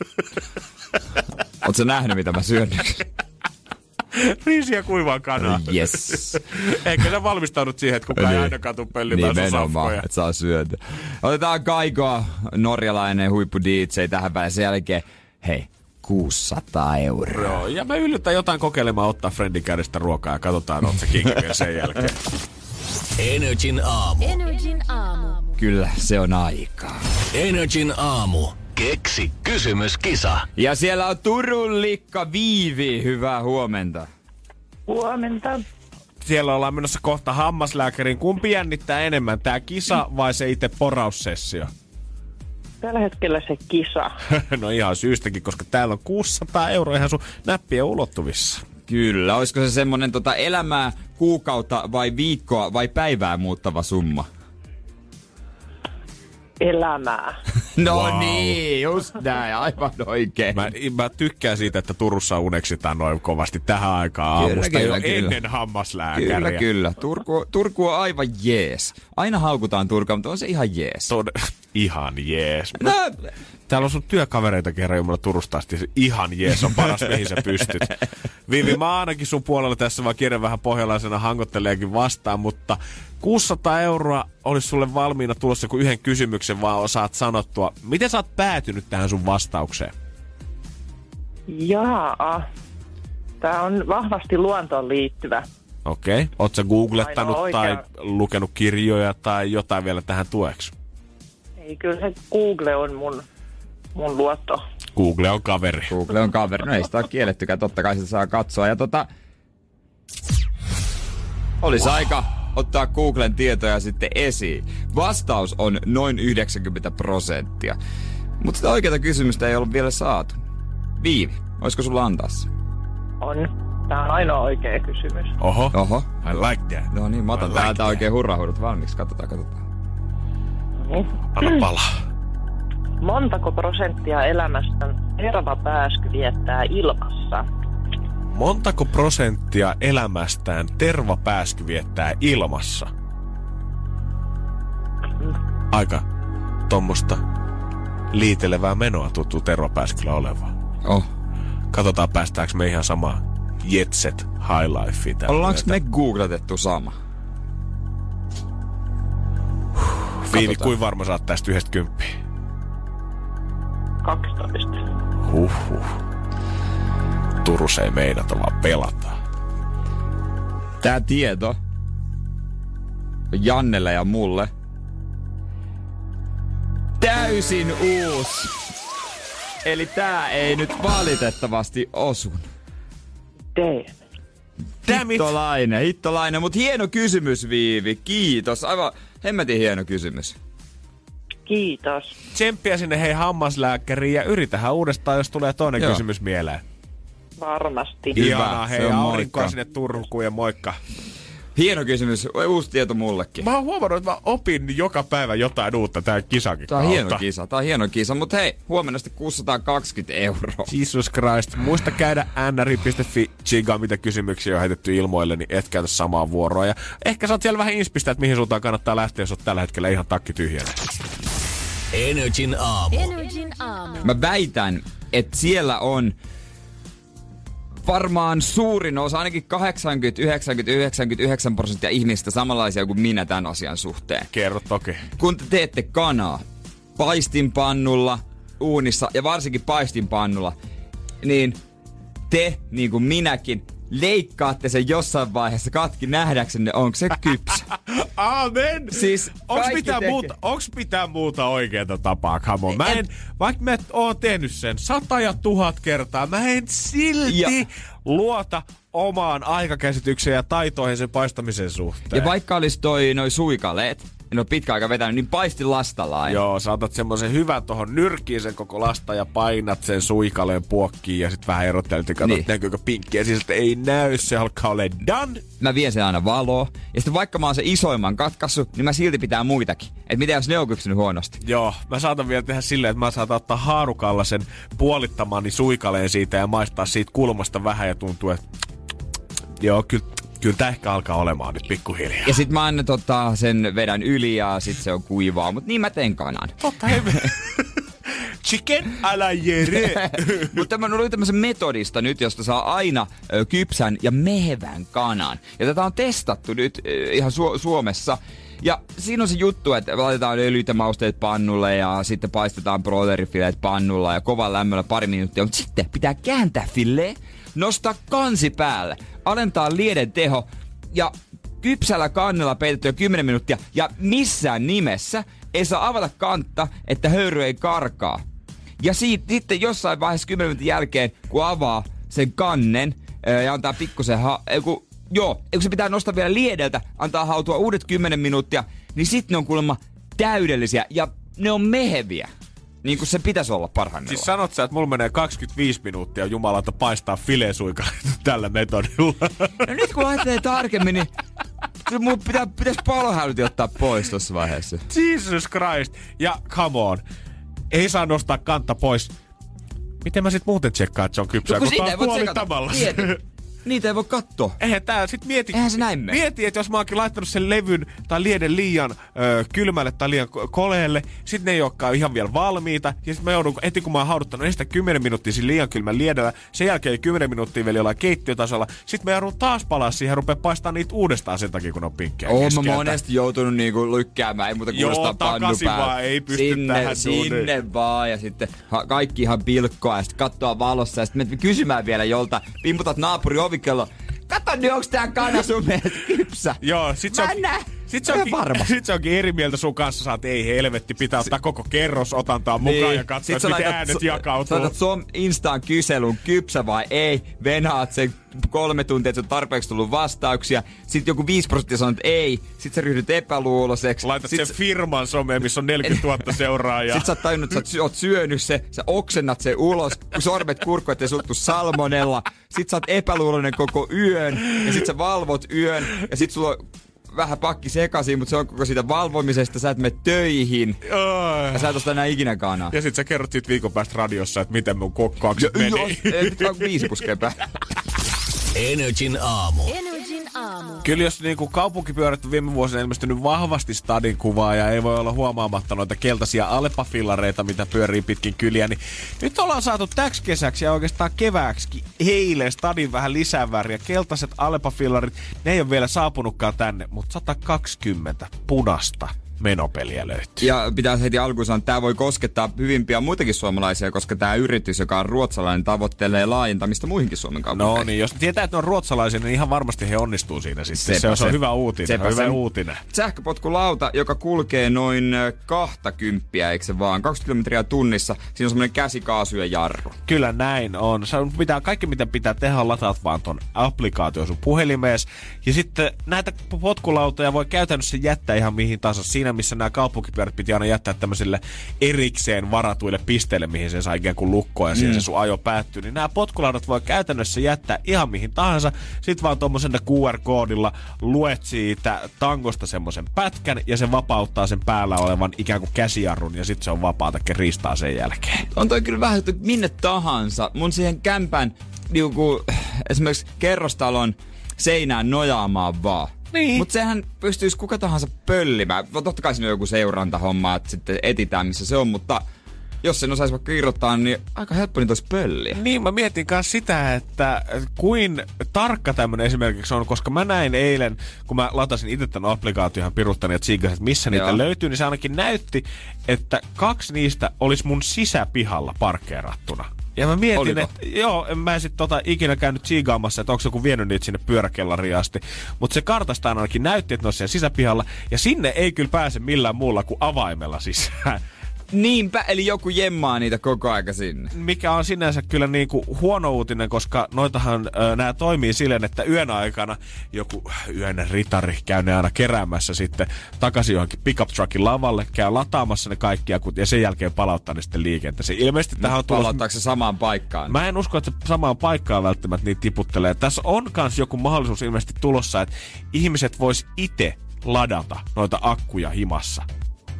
Oot sä nähnyt, mitä mä syön nyt?
Riisiä kuivaa kanaa.
Yes.
Eikä sä valmistaudut siihen, että kukaan ei ainakaan tuu pellymään sun
Nimenomaan,
safkoja.
että saa syödä. Otetaan Kaikoa, norjalainen huippu DJ tähän päin. Sen jälkeen, hei, 600 euroa.
Joo, ja mä yllytän jotain kokeilemaan ottaa friendin kädestä ruokaa ja katsotaan, oot se vielä sen jälkeen.
Energin aamu.
Energin aamu.
Kyllä, se on aikaa.
Energin aamu. Keksi kysymyskisa.
Ja siellä on Turun Likka Viivi. Hyvää huomenta.
Huomenta.
Siellä ollaan menossa kohta hammaslääkäriin. Kumpi jännittää enemmän, tää kisa vai se itse poraussessio?
Tällä hetkellä se kisa.
no ihan syystäkin, koska täällä on 600 euroa ihan sun näppien ulottuvissa.
Kyllä, olisiko se semmonen tota elämää, kuukautta vai viikkoa vai päivää muuttava summa?
Elämää.
No
Wow.
niin, just näin, aivan oikein.
Mä, mä tykkään siitä, että Turussa uneksitaan noin kovasti tähän aikaan
Kyllä,
aamusta
kyllä,
jo
kyllä.
ennen hammaslääkäriä.
Kyllä, kyllä. Turku, Turku on aivan jees. Aina haukutaan Turkua, mutta on se ihan jees.
Tod- ihan jees.
No,
Täällä on sun työkavereita kerran Jumala Turusta asti. Se Ihan jees, on paras mihin sä pystyt. Vivi, mä ainakin sun puolella tässä, vaan kirjan vähän pohjalaisena hangotteleekin vastaan, mutta 600 euroa olisi sulle valmiina tulossa kun yhden kysymyksen vaan osaat sanottua. Miten sä oot päätynyt tähän sun vastaukseen?
Jaa. Tämä on vahvasti luontoon liittyvä.
Okei. Okay. Oot sä googlettanut tai lukenut kirjoja tai jotain vielä tähän tueksi?
Ei, kyllä se Google on mun, mun luotto.
Google on kaveri.
Google on kaveri. No ei sitä ole kiellettykään, totta kai sitä saa katsoa. Ja tota... Olisi aika ottaa Googlen tietoja sitten esiin. Vastaus on noin 90 prosenttia. Mutta sitä oikeaa kysymystä ei ollut vielä saatu. Viivi, olisiko sulla antaa se?
On. Tämä on ainoa oikea kysymys.
Oho.
Oho.
I like that.
No niin, mä otan
I like
täältä
that.
oikein hurrahuudut valmiiksi. Katsotaan, katsotaan.
Niin.
Anna palaa.
Montako prosenttia elämästä terva pääsky viettää ilmassa?
Montako prosenttia elämästään Terva Pääsky viettää ilmassa? Aika tommosta liitelevää menoa tuntuu Terva Pääskyllä olevan.
Oh.
Katsotaan päästäänkö me ihan samaa Jetset High tällä
Ollaanko me googletettu sama?
Viivi,
katsotaan.
kuin varma saat tästä yhdestä kymppiä?
12.
Huhhuh. Turussa ei meinata, vaan pelataan.
Tää tieto on Jannelle ja mulle täysin uusi. Eli tää ei nyt valitettavasti osu.
Damn.
Damn it.
Hittolainen, hittolainen, mutta hieno kysymys Viivi, kiitos. Aivan hemmetin hieno kysymys.
Kiitos.
Tsemppiä sinne hei hammaslääkäriin ja yritähän uudestaan, jos tulee toinen
Joo.
kysymys mieleen.
Varmasti.
Hyvä,
Ihanaa,
se
hei
on
aurinkoa
moikka.
sinne Turkuun ja moikka.
Hieno kysymys, uusi tieto mullekin.
Mä oon huomannut, että mä opin joka päivä jotain uutta tää kisakin
Tää on
kautta.
hieno kisa, tää on hieno kisa, mutta hei, huomenna sitten 620 euroa.
Jesus Christ. Muista käydä nri.fi chigaa, mitä kysymyksiä on heitetty ilmoille, niin et käytä samaa vuoroa. Ja ehkä saat siellä vähän inspistä, että mihin suuntaan kannattaa lähteä, jos oot tällä hetkellä ihan takki tyhjänä.
Energin aamu.
Energin aamu.
Mä väitän, että siellä on varmaan suurin osa, ainakin 80, 90, 99 prosenttia ihmistä samanlaisia kuin minä tämän asian suhteen.
Kerro toki.
Kun te teette kanaa paistinpannulla, uunissa ja varsinkin paistinpannulla, niin te, niin kuin minäkin, leikkaatte sen jossain vaiheessa katki nähdäksenne, onko se kypsä.
Amen!
Siis
onks mitään,
tekee.
muuta, onks mitään muuta oikeeta tapaa, come on. Mä en, vaikka mä oon tehnyt sen sata ja tuhat kertaa, mä en silti
Ja-
luota omaan aikakäsitykseen ja taitoihin sen paistamisen suhteen.
Ja vaikka olisi toi noi suikaleet, en ole pitkä aika vetänyt, niin paisti lastalla
Joo, saatat semmoisen hyvän tohon nyrkkiin sen koko lasta ja painat sen suikaleen puokkiin ja sit vähän erottelet ja katsot,
Niin.
niin. näkyykö pinkkiä. Siis että ei näy, se alkaa ole done.
mä vien sen aina valoa. Ja sitten vaikka mä oon se isoimman katkassut, niin mä silti pitää muitakin. Et mitä jos ne on kypsynyt huonosti?
Joo, mä saatan vielä tehdä silleen, että mä saatan ottaa haarukalla sen puolittamani suikaleen siitä ja maistaa siitä kulmasta vähän ja tuntuu, että joo, kyllä, kyllä tää ehkä alkaa olemaan nyt pikkuhiljaa.
Ja sit mä aina tota, sen vedän yli ja sit se on kuivaa. Mut niin mä teen kanan.
Totta. Chicken ala jere.
Mutta mä luin tämmöisen metodista nyt, josta saa aina ö, kypsän ja mehevän kanan. Ja tätä on testattu nyt ö, ihan Su- Suomessa. Ja siinä on se juttu, että laitetaan öljyt ja mausteet pannulle ja sitten paistetaan broilerifileet pannulla ja kovan lämmöllä pari minuuttia. Mutta sitten pitää kääntää fille, nostaa kansi päälle, alentaa lieden teho ja kypsällä kannella peitettyä 10 minuuttia ja missään nimessä ei saa avata kantta, että höyry ei karkaa. Ja siitä, sitten jossain vaiheessa 10 minuutin jälkeen, kun avaa sen kannen ää, ja antaa pikkusen... Ha- ei, kun, joo, kun se pitää nostaa vielä liedeltä, antaa hautua uudet 10 minuuttia, niin sitten ne on kuulemma täydellisiä ja ne on meheviä. Niin kuin se pitäisi olla parhaimmillaan.
Siis sanot sä, että mulla menee 25 minuuttia jumalauta paistaa filesuikaleita tällä metodilla.
No nyt kun ajattelee tarkemmin, niin mun pitää, pitäisi palohälytin ottaa pois tuossa vaiheessa.
Jesus Christ. Ja come on. Ei saa nostaa kantta pois. Miten mä sit muuten tsekkaan, että se on kypsää,
No kun
kun, tää on
voi
puolittamalla.
Niitä ei voi katsoa.
Eihän tää sit mieti.
Eihän se näin mene.
Mieti, että jos mä oonkin laittanut sen levyn tai lieden liian ö, kylmälle tai liian ko- koleelle, sit ne ei olekaan ihan vielä valmiita. Ja sit mä joudun, heti kun mä oon hauduttanut ensin 10 minuuttia siinä liian kylmän liedellä, sen jälkeen 10 minuuttia vielä jollain keittiötasolla. Sit mä joudun taas palaa siihen ja rupea paistaa niitä uudestaan sen takia, kun on pinkkejä
Oon mä monesti joutunut niinku lykkäämään, ei muuta nostaa pannu
vaan, ei pysty
sinne,
tähän
Sinne
duuniin.
vaan ja sitten ha, kaikki ihan pilkkoa ja sitten katsoa valossa ja sitten menet kysymään vielä jolta, pimputat naapuri ovikello. Kato nyt, onks tää kana sun mielestä kypsä?
Joo, sit se
Mä
on,
en näe.
sit se onkin,
varma.
sit se onkin eri mieltä sun kanssa. Saat, ei helvetti, pitää ottaa koko kerros otantaa mukaan ja katsoa, miten äänet
Niin. sä
jakautuu.
laitat som Instaan kyselun kypsä vai ei, venaat sen kolme tuntia, että se on tarpeeksi tullut vastauksia. Sitten joku 5 prosenttia sanoo, että ei. Sitten sä ryhdyt epäluuloiseksi.
Laitat
Sit
sen firman someen, missä on 40 000 seuraajaa.
Sitten sä oot tajunnut, että sä oot syönyt se, sä oksennat sen ulos, kun sormet kurkku, ettei suttu salmonella. Sitten sä oot epäluuloinen koko yön, ja sit sä valvot yön, ja sit sulla on vähän pakki sekaisin, mutta se on koko siitä valvomisesta. Sä et mene töihin. Ja sä et osta enää ikinä kanaa.
Ja sit sä kerrot siitä viikon päästä radiossa, että miten mun kokkaukset meni.
Joo, nyt vaan viisi puskee päälle.
Energin aamu.
Energin aamu.
Kyllä jos niinku kaupunkipyörät on viime vuosina ilmestynyt vahvasti stadin kuvaa ja ei voi olla huomaamatta noita keltaisia alepafillareita, mitä pyörii pitkin kyliä, niin nyt ollaan saatu täksi kesäksi ja oikeastaan kevääksi eilen stadin vähän lisää väriä. Keltaiset alepafillarit, ne ei ole vielä saapunutkaan tänne, mutta 120 punasta menopeliä löytyy.
Ja pitää heti alkuun sanoa, että tämä voi koskettaa hyvin pian muitakin suomalaisia, koska tämä yritys, joka on ruotsalainen, tavoittelee laajentamista muihinkin Suomen kaupunkeihin.
No niin, jos tietää, että ne on ruotsalaisia, niin ihan varmasti he onnistuu siinä sitten. Se,
Sepä
se, on
se.
hyvä uutinen.
Sepä
hyvä
se.
uutinen.
Sähköpotkulauta, joka kulkee noin ö, 20, eikö se vaan? 20 kilometriä tunnissa. Siinä on semmoinen käsikaasu ja jarru.
Kyllä näin on. Sun pitää, kaikki mitä pitää tehdä on lataat vaan ton applikaatio sun puhelimees. Ja sitten näitä potkulautoja voi käytännössä jättää ihan mihin tahansa. Siinä missä nämä kaupunkipyörät piti aina jättää tämmöisille erikseen varatuille pisteille, mihin se saa ikään kuin lukkoa ja siihen se sun ajo päättyy. Niin nämä potkulaudat voi käytännössä jättää ihan mihin tahansa. Sitten vaan tuommoisella QR-koodilla luet siitä tangosta semmoisen pätkän ja se vapauttaa sen päällä olevan ikään kuin käsijarrun ja sitten se on vapaata ristaa sen jälkeen.
On toi kyllä vähän, että minne tahansa. Mun siihen kämpän, niinku, esimerkiksi kerrostalon seinään nojaamaan vaan.
Niin.
Mutta sehän pystyisi kuka tahansa pöllimään. Totta kai siinä on joku seurantahomma, että sitten etitään missä se on, mutta jos sen osaisi vaikka irrottaa, niin aika helppo niitä olisi pölliä.
Niin, mä mietin myös sitä, että kuin tarkka tämmönen esimerkiksi on, koska mä näin eilen, kun mä latasin itse tämän applikaation ihan piruttani ja tsiikasin, että missä niitä
Joo.
löytyy, niin se ainakin näytti, että kaksi niistä olisi mun sisäpihalla parkkeerattuna. Ja mä mietin,
Oliko?
että joo, en mä sit tota ikinä käynyt tsiigaamassa, että onko joku vienyt niitä sinne pyöräkellariin asti. Mutta se kartasta ainakin näytti, että ne on siellä sisäpihalla. Ja sinne ei kyllä pääse millään muulla kuin avaimella sisään.
Niinpä, eli joku jemmaa niitä koko aika sinne.
mikä on sinänsä kyllä niin kuin huono uutinen, koska noitahan nämä toimii silleen, että yön aikana joku yön ritari käy ne aina keräämässä sitten takaisin johonkin pickup truckin lavalle, käy lataamassa ne kaikki akut ja sen jälkeen palauttaa ne sitten liikenteeseen. Ilmeisesti tähän on tulossa...
Palauttaako se samaan paikkaan?
Mä en usko, että samaan paikkaan välttämättä niitä tiputtelee. Tässä on kans joku mahdollisuus ilmeisesti tulossa, että ihmiset vois itse ladata noita akkuja himassa.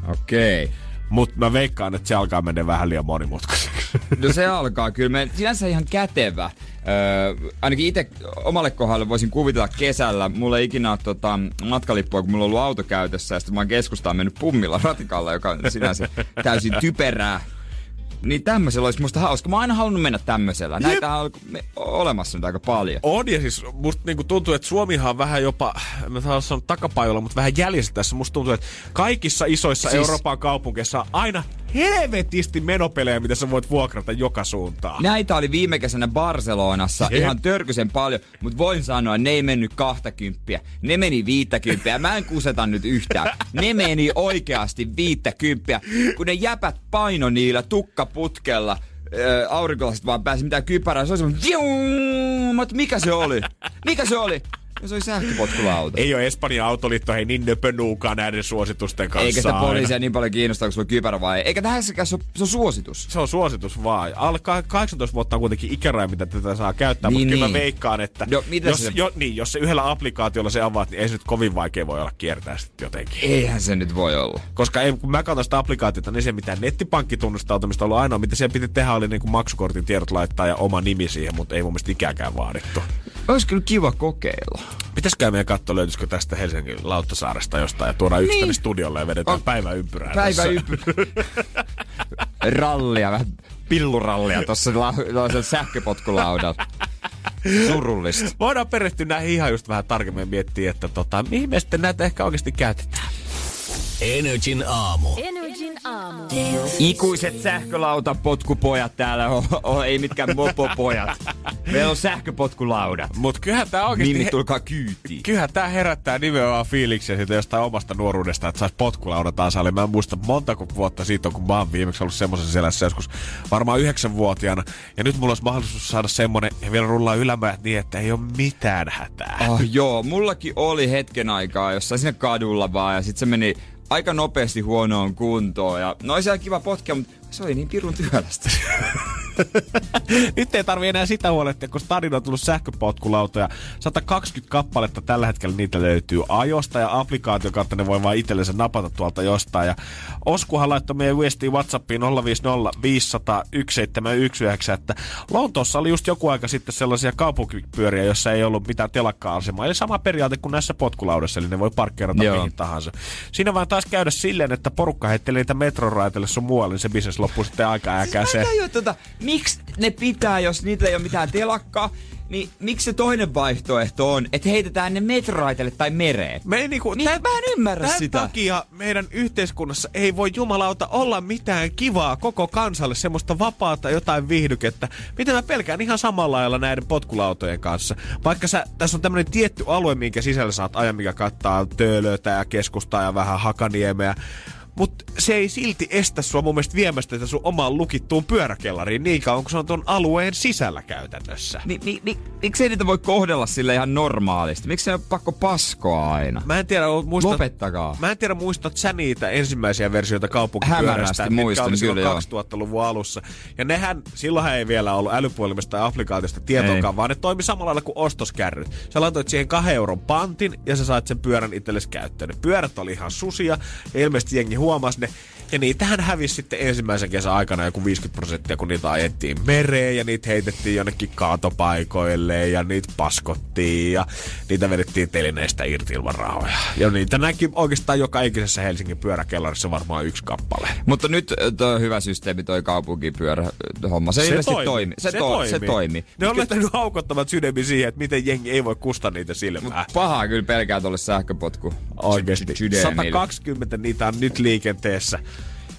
Okei. Okay.
Mutta mä veikkaan, että se alkaa mennä vähän liian monimutkaiseksi.
No se alkaa kyllä. Me, sinänsä ihan kätevä. Öö, ainakin itse omalle kohdalle voisin kuvitella kesällä. Mulla ei ikinä ole tota, matkalippua, kun mulla on ollut auto käytössä. Ja sitten mä oon keskustaan mennyt pummilla ratikalla, joka on sinänsä täysin typerää. Niin tämmöisellä olisi musta hauska. Mä oon aina halunnut mennä tämmöisellä. Näitä on olemassa nyt aika paljon.
On, ja siis musta niinku tuntuu, että Suomihan on vähän jopa, mä sanoa takapajolla, mutta vähän jäljessä tässä. Musta tuntuu, että kaikissa isoissa
siis...
Euroopan kaupungeissa on aina helvetisti menopelejä, mitä sä voit vuokrata joka suuntaan.
Näitä oli viime kesänä Barcelonassa
Jep.
ihan törkysen paljon, mutta voin sanoa, ne ei mennyt kahtakymppiä. Ne meni viittäkymppiä. Mä en kuseta nyt yhtään. Ne meni oikeasti viittäkymppiä, kun ne jäpät paino niillä tukkaputkella. Ö, aurinkolasit vaan pääsi mitään kypärää. Se oli semmoinen, mikä se oli? Mikä se oli? Se oli sähköpotkulauta.
Ei ole Espanjan autoliitto hei niin nöpönuukaan näiden suositusten kanssa.
Eikä sitä poliisia niin paljon kiinnostaa, kun sulla on kypärä vai ei. Eikä tähänkään se, on- se on suositus.
Se on suositus vaan. Alle ka- 18 vuotta on kuitenkin ikäraja, mitä tätä saa käyttää,
Niin,
mutta kyllä mä
niin.
veikkaan, että
No, mitä
jos,
se-
jo, niin, jos se yhdellä applikaatiolla se avaat, niin ei se nyt kovin vaikea voi olla kiertää sitten jotenkin.
Eihän se nyt voi olla.
Koska ei, kun mä katson sitä applikaatiota, niin se mitään nettipankkitunnistautumista ollut ainoa, mitä siellä piti tehdä, oli niin kuin maksukortin tiedot laittaa ja oma nimi siihen, mutta ei mun mielestä ikääkään vaadittu.
Olisi kyllä kiva kokeilla.
Pitäisikö meidän katsoa, löytyisikö tästä Helsingin Lauttasaaresta jostain ja tuodaan yksi
Niin.
tänne studiolle ja vedetään
On-
päiväympyrää.
Päivä
tässä.
ypy. Rallia, vähän pillurallia tuossa la- sähköpotkulaudalla. Surullista.
Voidaan perehtyä näihin ihan just vähän tarkemmin ja miettiä, että tota, mihin me sitten näitä ehkä oikeasti käytetään.
Energin aamu.
Energin aamu.
Ikuiset sähkölautapotkupojat täällä on, on, ei mitkään mopopojat. Meillä on sähköpotkulaudat.
Mut kyllähän tää oikeesti...
Mimmi, tulkaa kyytiin.
Kyllähän tää herättää nimenomaan fiiliksiä siitä jostain omasta nuoruudesta, että sais potkulauda taas alle. Mä en muista montako vuotta siitä on, kun mä oon viimeksi ollut semmoisessa selässä joskus varmaan yhdeksänvuotiaana. Ja nyt mulla olisi mahdollisuus saada semmonen ja vielä rullaa ylämäät niin, että ei ole mitään hätää.
Oh, joo, mullakin oli hetken aikaa jossain siinä kadulla vaan ja sit se meni aika nopeasti huonoon kuntoon. Ja no oli siellä kiva potkia, mutta se oli niin pirun työlästä.
Nyt ei tarvi enää sitä huolehtia, kun stadion on tullut sähköpotkulautoja. 120 kappaletta tällä hetkellä niitä löytyy ajosta ja applikaation kautta ne voi vaan itsellensä napata tuolta jostain. Ja Oskuhan laittoi meidän viestiin Whatsappiin 050 500 1719, että Lontoossa oli just joku aika sitten sellaisia kaupunkipyöriä, jossa ei ollut mitään telakka-asemaa. Eli sama periaate kuin näissä potkulaudessa, eli ne voi parkkeerata mihin tahansa. Siinä vaan taas käydä silleen, että porukka heittelee niitä metroraiteille sun muualle, niin se bisnes loppuu sitten aika äkäiseen.
Siis Mä en tajua, tota, miksi ne pitää, jos niitä ei ole mitään telakkaa, niin miksi se toinen vaihtoehto on, että heitetään ne metroraiteille tai mereen?
Me ei niinku,
Niin, mä en ymmärrä
tämän
sitä.
takia meidän yhteiskunnassa ei voi jumalauta olla mitään kivaa koko kansalle, semmoista vapaata jotain viihdykettä, mitä mä pelkään ihan samalla lailla näiden potkulautojen kanssa. Vaikka sä, tässä on tämmöinen tietty alue, minkä sisällä saat ajan, mikä kattaa Töölötä ja keskustaa ja vähän Hakaniemeä. Mutta se ei silti estä sua mun mielestä viemästä sitä sun omaan lukittuun pyöräkellariin niin kauan, kun se on tuon alueen sisällä käytännössä.
Ni, ni, ni, miksi ei niitä voi kohdella sille ihan normaalisti? Miksi se on pakko paskoa aina?
Mä en tiedä, muistat,
Lopettakaa.
Mä en tiedä, muistat sä niitä ensimmäisiä versioita kaupunkipyörästä, mitkä oli silloin
kyllä, joo.
2000-luvun alussa. Ja nehän, silloinhan ei vielä ollut älypuhelimesta tai applikaatiosta tietoakaan,
Ei.
vaan ne toimi samalla lailla kuin ostoskärryt. Sä laitoit siihen kahden euron pantin ja sä sait sen pyörän itsellesi käyttöön. Ne pyörät oli ihan susia ja ilmeisesti jengi huomasi ne. Ja niitähän hävisi sitten ensimmäisen kesän aikana joku 50 prosenttia, kun niitä ajettiin mereen ja niitä heitettiin jonnekin kaatopaikoille ja niitä paskottiin ja niitä vedettiin telineistä irti ilman rahoja. Ja niitä näki oikeastaan joka ikisessä Helsingin pyöräkellarissa varmaan yksi kappale.
Mutta nyt äh, tuo hyvä systeemi, toi kaupunkipyörä äh, homma. Se, se ilmeisesti toimi. Se, to, se toimi.
Ne on löytänyt haukottomat sydämi siihen, että miten jengi ei voi kustaa niitä silmää.
Pahaa kyllä pelkää tuolle sähköpotku.
Oikeesti.
sydämille.
120 niitä on nyt liikenteessä.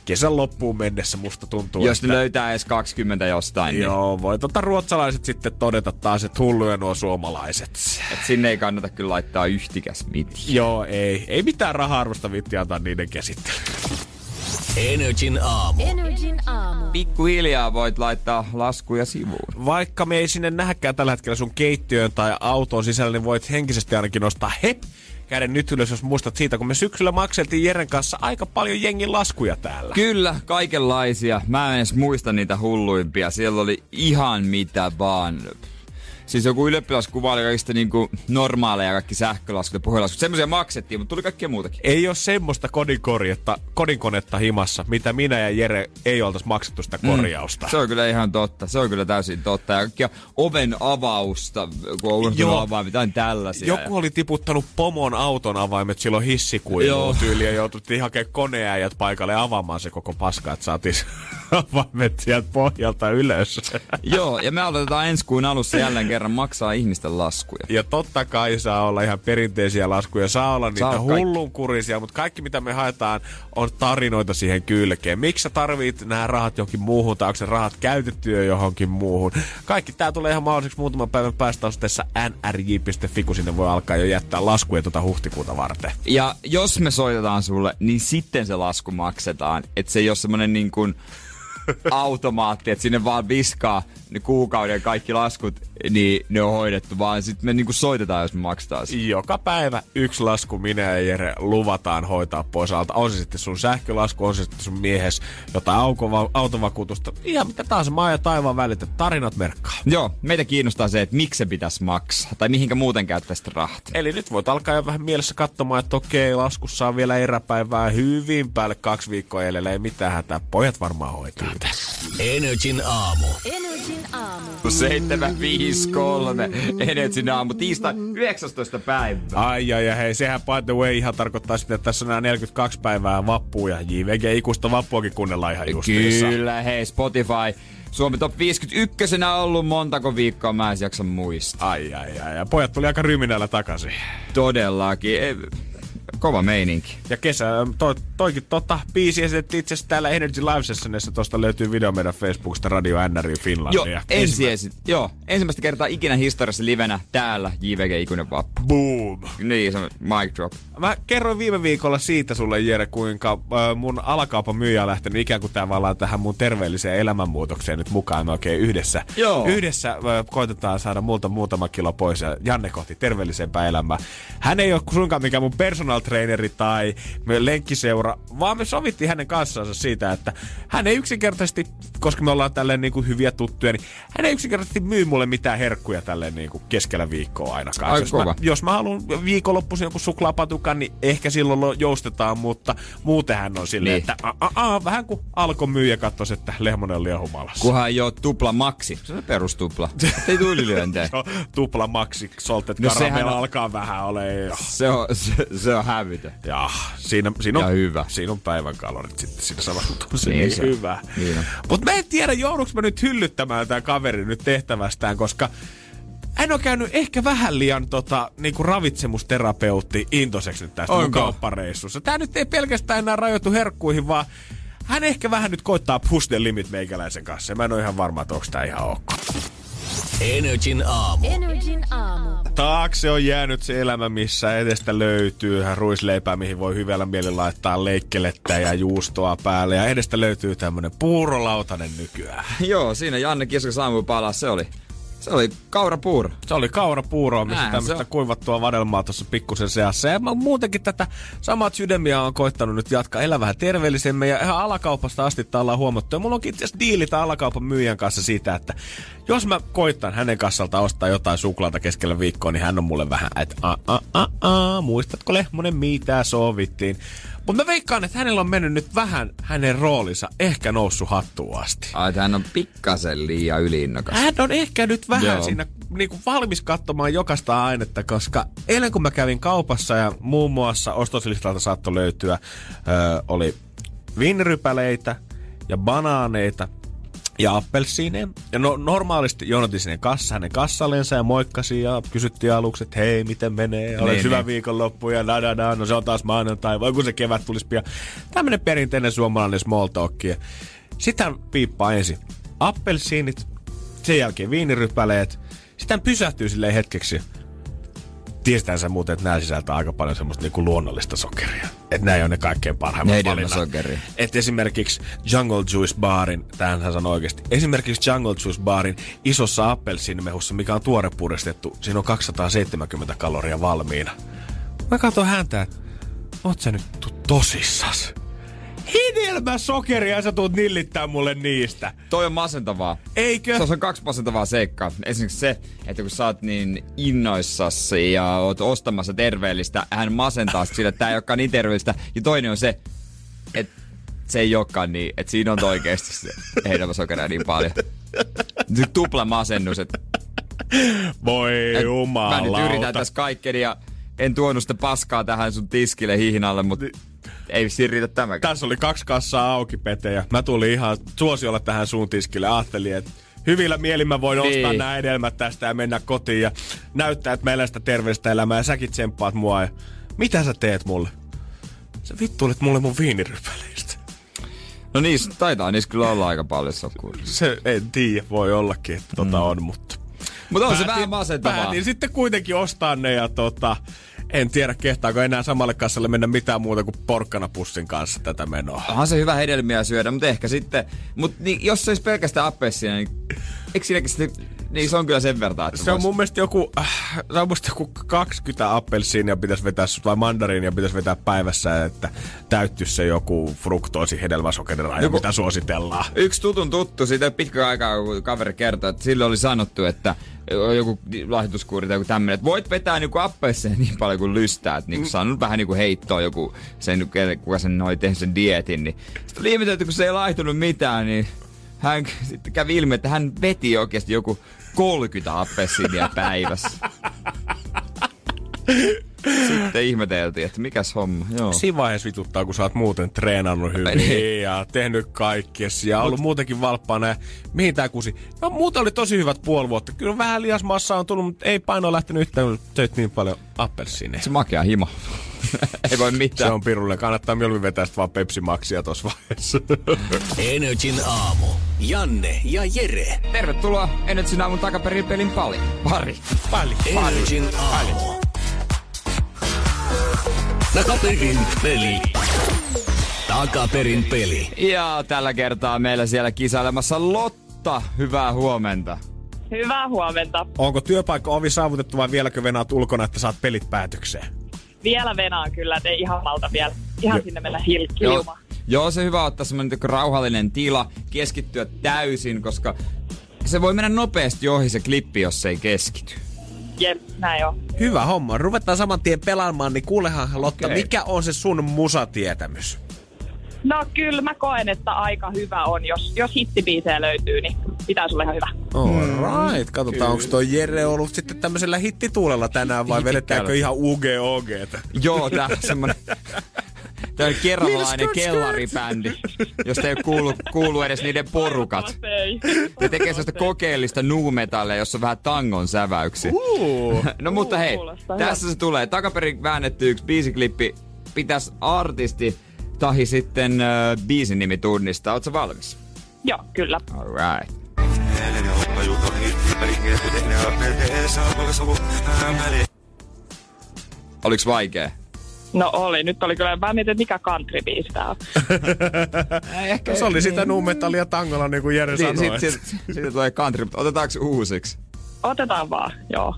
Kesän loppuun mennessä musta tuntuu,
Jos
että...
löytää edes 20 jostain, niin
Joo, voi tota ruotsalaiset sitten todeta taas, että hulluja nuo suomalaiset.
et sinne ei kannata kyllä laittaa yhtikäs mitään.
Joo, ei. Ei mitään raha-arvosta vitti antaa niiden käsittelyyn.
Energin aamu.
Energin aamu.
Pikkuhiljaa voit laittaa laskuja sivuun.
Vaikka me ei sinne nähäkään tällä hetkellä sun keittiöön tai autoon sisällä, niin voit henkisesti ainakin nostaa hep käden nyt ylös, jos muistat siitä, kun me syksyllä makseltiin Jeren kanssa aika paljon jengin laskuja täällä.
Kyllä, kaikenlaisia. Mä en edes muista niitä hulluimpia. Siellä oli ihan mitä vaan. Siis joku ylioppilaskuva oli kaikista niinku normaaleja kaikki sähkölaskut ja puhelaskut. Semmoisia maksettiin, mutta tuli kaikkea muutakin.
Ei ole semmoista kodinkorjetta, kodinkonetta himassa, mitä minä ja Jere ei oltaisi maksettu sitä korjausta.
Se on kyllä ihan totta. Se on kyllä täysin totta. Ja kaikkia oven avausta, kun on unohtunut avaa mitään tällaisia.
Joku oli tiputtanut pomon auton avaimet silloin
Joo.
hissikuiluun tyyliin ja joututtiin hakemaan koneäijät paikalle ja avaamaan se koko paska, että saatiin avaimet sieltä pohjalta ylös.
Joo, ja me aloitetaan ensi kuun alussa jälleen kerran maksaa ihmisten laskuja.
Ja totta kai saa olla ihan perinteisiä laskuja, saa olla niitä
Saa
hullunkurisia, mutta kaikki mitä me haetaan on tarinoita siihen kylkeen. Miksi sä tarvit nämä rahat johonkin muuhun tai onko se rahat käytetty jo johonkin muuhun? Kaikki tää tulee ihan mahdolliseksi muutaman päivän päästä osoitteessa nrj.fi, kun sinne voi alkaa jo jättää laskuja tuota huhtikuuta varten.
Ja jos me soitetaan sulle, niin sitten se lasku maksetaan. Että se ei ole semmonen niin kuin automaatti, että sinne vaan viskaa ne kuukauden kaikki laskut, niin ne on hoidettu, vaan sitten me niinku soitetaan, jos me maksetaan se.
Joka päivä yksi lasku minä ja Jere luvataan hoitaa pois alta. On se sitten sun sähkölasku, on se sitten sun miehes jotain aukova, autovakuutusta. Ihan mitä taas maa ja taivaan välit, että tarinat merkkaa.
Joo, meitä kiinnostaa se, että miksi se pitäisi maksaa, tai mihinkä muuten käyttäisit rahat.
Eli nyt voit alkaa jo vähän mielessä katsomaan, että okei, laskussa on vielä eräpäivää hyvin päälle kaksi viikkoa jäljellä, ei mitään hätää. Pojat varmaan hoitaa tämän.
Energin aamu.
Energin aamu.
753, Energin aamu, tiistai 19. päivä.
Ai ai ja hei, sehän by the way ihan tarkoittaa sitä, että tässä on nämä 42 päivää vappuja ja JVG ikuista vappuakin kuunnellaan ihan justiinsa.
Kyllä, hei Spotify. Suomi Top 51 on ollut montako viikkoa, mä en jaksa muistaa.
Ai ai ai, ja pojat tuli aika ryminällä takaisin.
Todellakin. Kova meininki.
Ja kesä, to, toikin tota, biisi esitettiin itse asiassa täällä Energy Live Sessionissa. Tuosta löytyy video meidän Facebookista Radio NRI
Joo,
Finlandia.
ensi esi- joo, ensimmäistä kertaa ikinä historiassa livenä täällä JVG Ikuinen Vappu.
Boom!
Niin, se on mic drop.
Mä kerroin viime viikolla siitä sulle, Jere, kuinka äh, mun alakaupan myyjä on lähtenyt ikään kuin tavallaan tähän mun terveelliseen elämänmuutokseen nyt mukaan. Me oikein yhdessä,
Joo.
yhdessä äh, koitetaan saada multa muutama kilo pois ja Janne kohti terveellisempää elämää. Hän ei ole suinkaan mikään mun personal treeneri tai lenkkiseura, vaan me sovittiin hänen kanssansa siitä, että hän ei yksinkertaisesti, koska me ollaan tälleen niin kuin hyviä tuttuja, niin hän ei yksinkertaisesti myy mulle mitään herkkuja tälleen niin kuin keskellä viikkoa ainakaan.
Ai
jos, mä, jos mä haluan viikonloppuisin joku suklaapatukan, niin ehkä silloin lo- joustetaan, mutta muuten hän on silleen,
Niin.
että a, a, a, vähän kuin alkoi myyjä katsoisi, että lehmonen on liian humalassa.
Kunhan ei oo tupla maksi. Se on perustupla. Ei
on tupla maksi salted
No
alkaa vähän ole.
Se on, se, se on hävytön.
Ja siinä, siinä, on,
Ja hyvä.
siinä on päivän kalorit sitten siinä samassa, se
Niin
niin,
se
hyvä.
Niin.
Mutta mä en tiedä, joudunko mä nyt hyllyttämään tämän kaverin nyt tehtävästään, koska hän on käynyt ehkä vähän liian tota, niinku ravitsemusterapeutti intoseksi nyt tästä kauppareissussa. Tää nyt ei pelkästään enää rajoitu herkkuihin, vaan hän ehkä vähän nyt koittaa push the limit meikäläisen kanssa. Mä en ole ihan varma, että onko tää ihan ok.
Energin aamu.
Energin aamu.
Taakse on jäänyt se elämä, missä edestä löytyy ruisleipää, mihin voi hyvällä mielellä laittaa leikkelettä ja juustoa päälle. Ja edestä löytyy tämmönen puurolautanen nykyään.
Joo, siinä Janne Kiskas aamupala, se oli, se oli kaurapuuro.
Se oli kaurapuuroa, missä
Näin
tämmöistä kuivattua vadelmaa tuossa pikkusen seassa. Ja mä muutenkin tätä samat sydämiä on koittanut nyt jatkaa elää vähän terveellisemmin. Ja ihan alakaupasta asti tää ollaan huomattu. Ja mulla onkin itse asiassa diili tämän alakaupan myyjän kanssa siitä, että jos mä koittan hänen kassalta ostaa jotain suklaata keskellä viikkoa, niin hän on mulle vähän, että a, a, a, a, muistatko Lehmonen, mitä sovittiin. Mutta mä veikkaan, että hänellä on mennyt nyt vähän hänen roolinsa ehkä noussut hattuun asti.
Ai, että hän on pikkasen liian yliinnokas.
Hän on ehkä nyt vähän
Joo.
Siinä niinku valmis katsomaan jokaista ainetta, koska eilen kun mä kävin kaupassa ja muun muassa ostoslistalta saattoi löytyä, ö, oli viinirypäleitä ja banaaneita ja appelsiineja. Ja no, normaalisti jonotin sinne kassa, hänen kassallensa ja moikkasi ja kysyttiin aluksi, että hei, miten menee, olet
Niin,
hyvä
niin.
viikonloppu ja da, da, da, no se on taas maanantai, voi kun se kevät tulisi pian. Tämmönen perinteinen suomalainen small talk. Sitten hän piippaa ensin appelsiinit, sen jälkeen viinirypäleet. Sitten hän pysähtyy silleen hetkeksi. Tiedetään sä muuten, että nämä sisältää aika paljon semmoista niinku luonnollista sokeria. Että nämä ei ole ne kaikkein parhaimmat
Hedelmäsokeria.
että esimerkiksi Jungle Juice Barin, tähän hän sanoi oikeasti, esimerkiksi Jungle Juice Barin isossa appelsiinimehussa, mikä on tuore puristettu, siinä on 270 kaloria valmiina. Mä katson häntä, että oot sä nyt tu- tosissas? Hedelmäsokeria ja sä tuut nillittää mulle niistä.
Toi on masentavaa.
Eikö?
Se on kaksi masentavaa seikkaa. Esimerkiksi se, että kun sä oot niin innoissasi ja oot ostamassa terveellistä, hän masentaa sillä, että tää ei olekaan niin terveellistä. Ja toinen on se, että se ei olekaan niin, että siinä on oikeasti se hedelmäsokeria niin paljon. Nyt tupla masennus, että
Voi
et
jumalauta.
mä nyt yritän tässä kaikkeni ja en tuonut sitä paskaa tähän sun tiskille hihnalle, mutta ei vissiin riitä tämäkään.
Tässä oli kaksi kassaa auki, Pete, ja mä tulin ihan suosiolla tähän suun tiskille. Ajattelin, että hyvillä mielin mä voin
Niin.
ostaa nämä edelmät tästä ja mennä kotiin ja näyttää, että elän sitä terveellistä elämää ja säkin tsemppaat mua. Ja mitä sä teet mulle? Sä vittuilet mulle mun viinirypäleistä.
No niissä taitaa niissä kyllä olla aika paljon sokuria.
Se en tiedä, voi ollakin, että tota
Mm.
on, mutta...
Mutta on se
Päätin-
vähän masentavaa.
Päätin sitten kuitenkin ostaa ne ja tota... En tiedä, kehtaako enää samalle kassalle mennä mitään muuta kuin porkkanapussin kanssa tätä menoa.
Onhan se hyvä hedelmiä syödä, mutta ehkä sitten... Mutta niin, jos se olisi pelkästään appelsiina, niin eikö sitten... Niin se on kyllä sen verran, että
Se on mun mielestä joku, äh, se on musta joku 20 appelsiinia pitäisi vetää, vai mandariinia pitäisi vetää päivässä, että täyttyisi se joku fruktoosi hedelmäsokeriraja,
Joku-
mitä suositellaan.
Yksi tutun tuttu, siitä pitkä aikaa, kun kaveri kertoi, että sille oli sanottu, että joku lahjoituskuuri tai joku tämmöinen, että voit vetää niinku appelsiin niin paljon kuin lystää, että niinku saanut vähän niinku heittoa joku, sen, kuka sen oli tehnyt sen dietin, niin sitten oli ihmetelty, kun se ei laihtunut mitään, niin hän sitten kävi ilmi, että hän veti oikeasti joku 30 appelsiinia päivässä. Sitten ihmeteltiin, että mikäs homma. Joo.
Siinä vaiheessa vituttaa, kun sä oot muuten treenannut hyvin
Niin.
ja tehnyt kaikkes ja ollut muutenkin valppaana. Ja mihin tää kusi? No muuten oli tosi hyvät puoli vuotta. Kyllä vähän liasmassa on tullut, mutta ei paino lähtenyt yhtään, kun töit niin paljon appelsiineja.
Se makea himo. ei voi
Se
mitään.
on pirulle. Kannattaa mieluummin vetää sit vaan Pepsi Maxia tossa vaiheessa.
Energin aamu. Janne ja Jere.
Tervetuloa Energyn aamun takaperin pelin pari. Pari.
Pali.
Energin aamu. Takaperin peli. Takaperin peli.
Ja tällä kertaa meillä siellä kisailemassa Lotta. Hyvää huomenta.
Hyvää huomenta.
Onko työpaikka ovi saavutettu vai vieläkö venaat ulkona, että saat pelit päätökseen?
vielä venaan kyllä, ei ihan malta vielä ihan sinne mennä
Joo, joo, se hyvä ottaa semmoinen niinku rauhallinen tila, keskittyä täysin, koska se voi mennä nopeasti ohi se klippi, jos se ei keskity.
Jep, näin on.
Hyvä homma. Ruvetaan saman tien pelaamaan, niin kuulehan Lotta,
Okei.
mikä on se sun musatietämys?
No kyllä mä koen, että aika hyvä on. Jos, jos hittibiisejä löytyy, niin pitää sulle ihan hyvä.
All right. Katsotaan, onko toi Jere ollut sitten tämmöisellä hittituulella tänään vai vedetäänkö ihan UGOG?
Joo, tää on semmonen... Tää on
skirt.
kellaribändi, josta ei kuulu, kuulu edes niiden porukat. Ne tekee sellaista kokeellista nuumetallia, jossa on vähän tangon säväyksiä.
Uh.
No mutta hei, tässä se tulee. Takaperin väännetty yksi biisiklippi. Pitäisi artisti tahi sitten äh, biisin nimi tunnistaa. Ootko valmis?
Joo, kyllä.
Alright. Oliks vaikee?
No oli. Nyt oli kyllä, mä mietin, että mikä country-biisi tää on.
Ehkä
Se oli sitä nu metallia tangolla, niin kuin Jere
Sitten
sanoi.
sit, sit, sit tulee country, mutta otetaanko uusiksi?
Otetaan vaan, joo.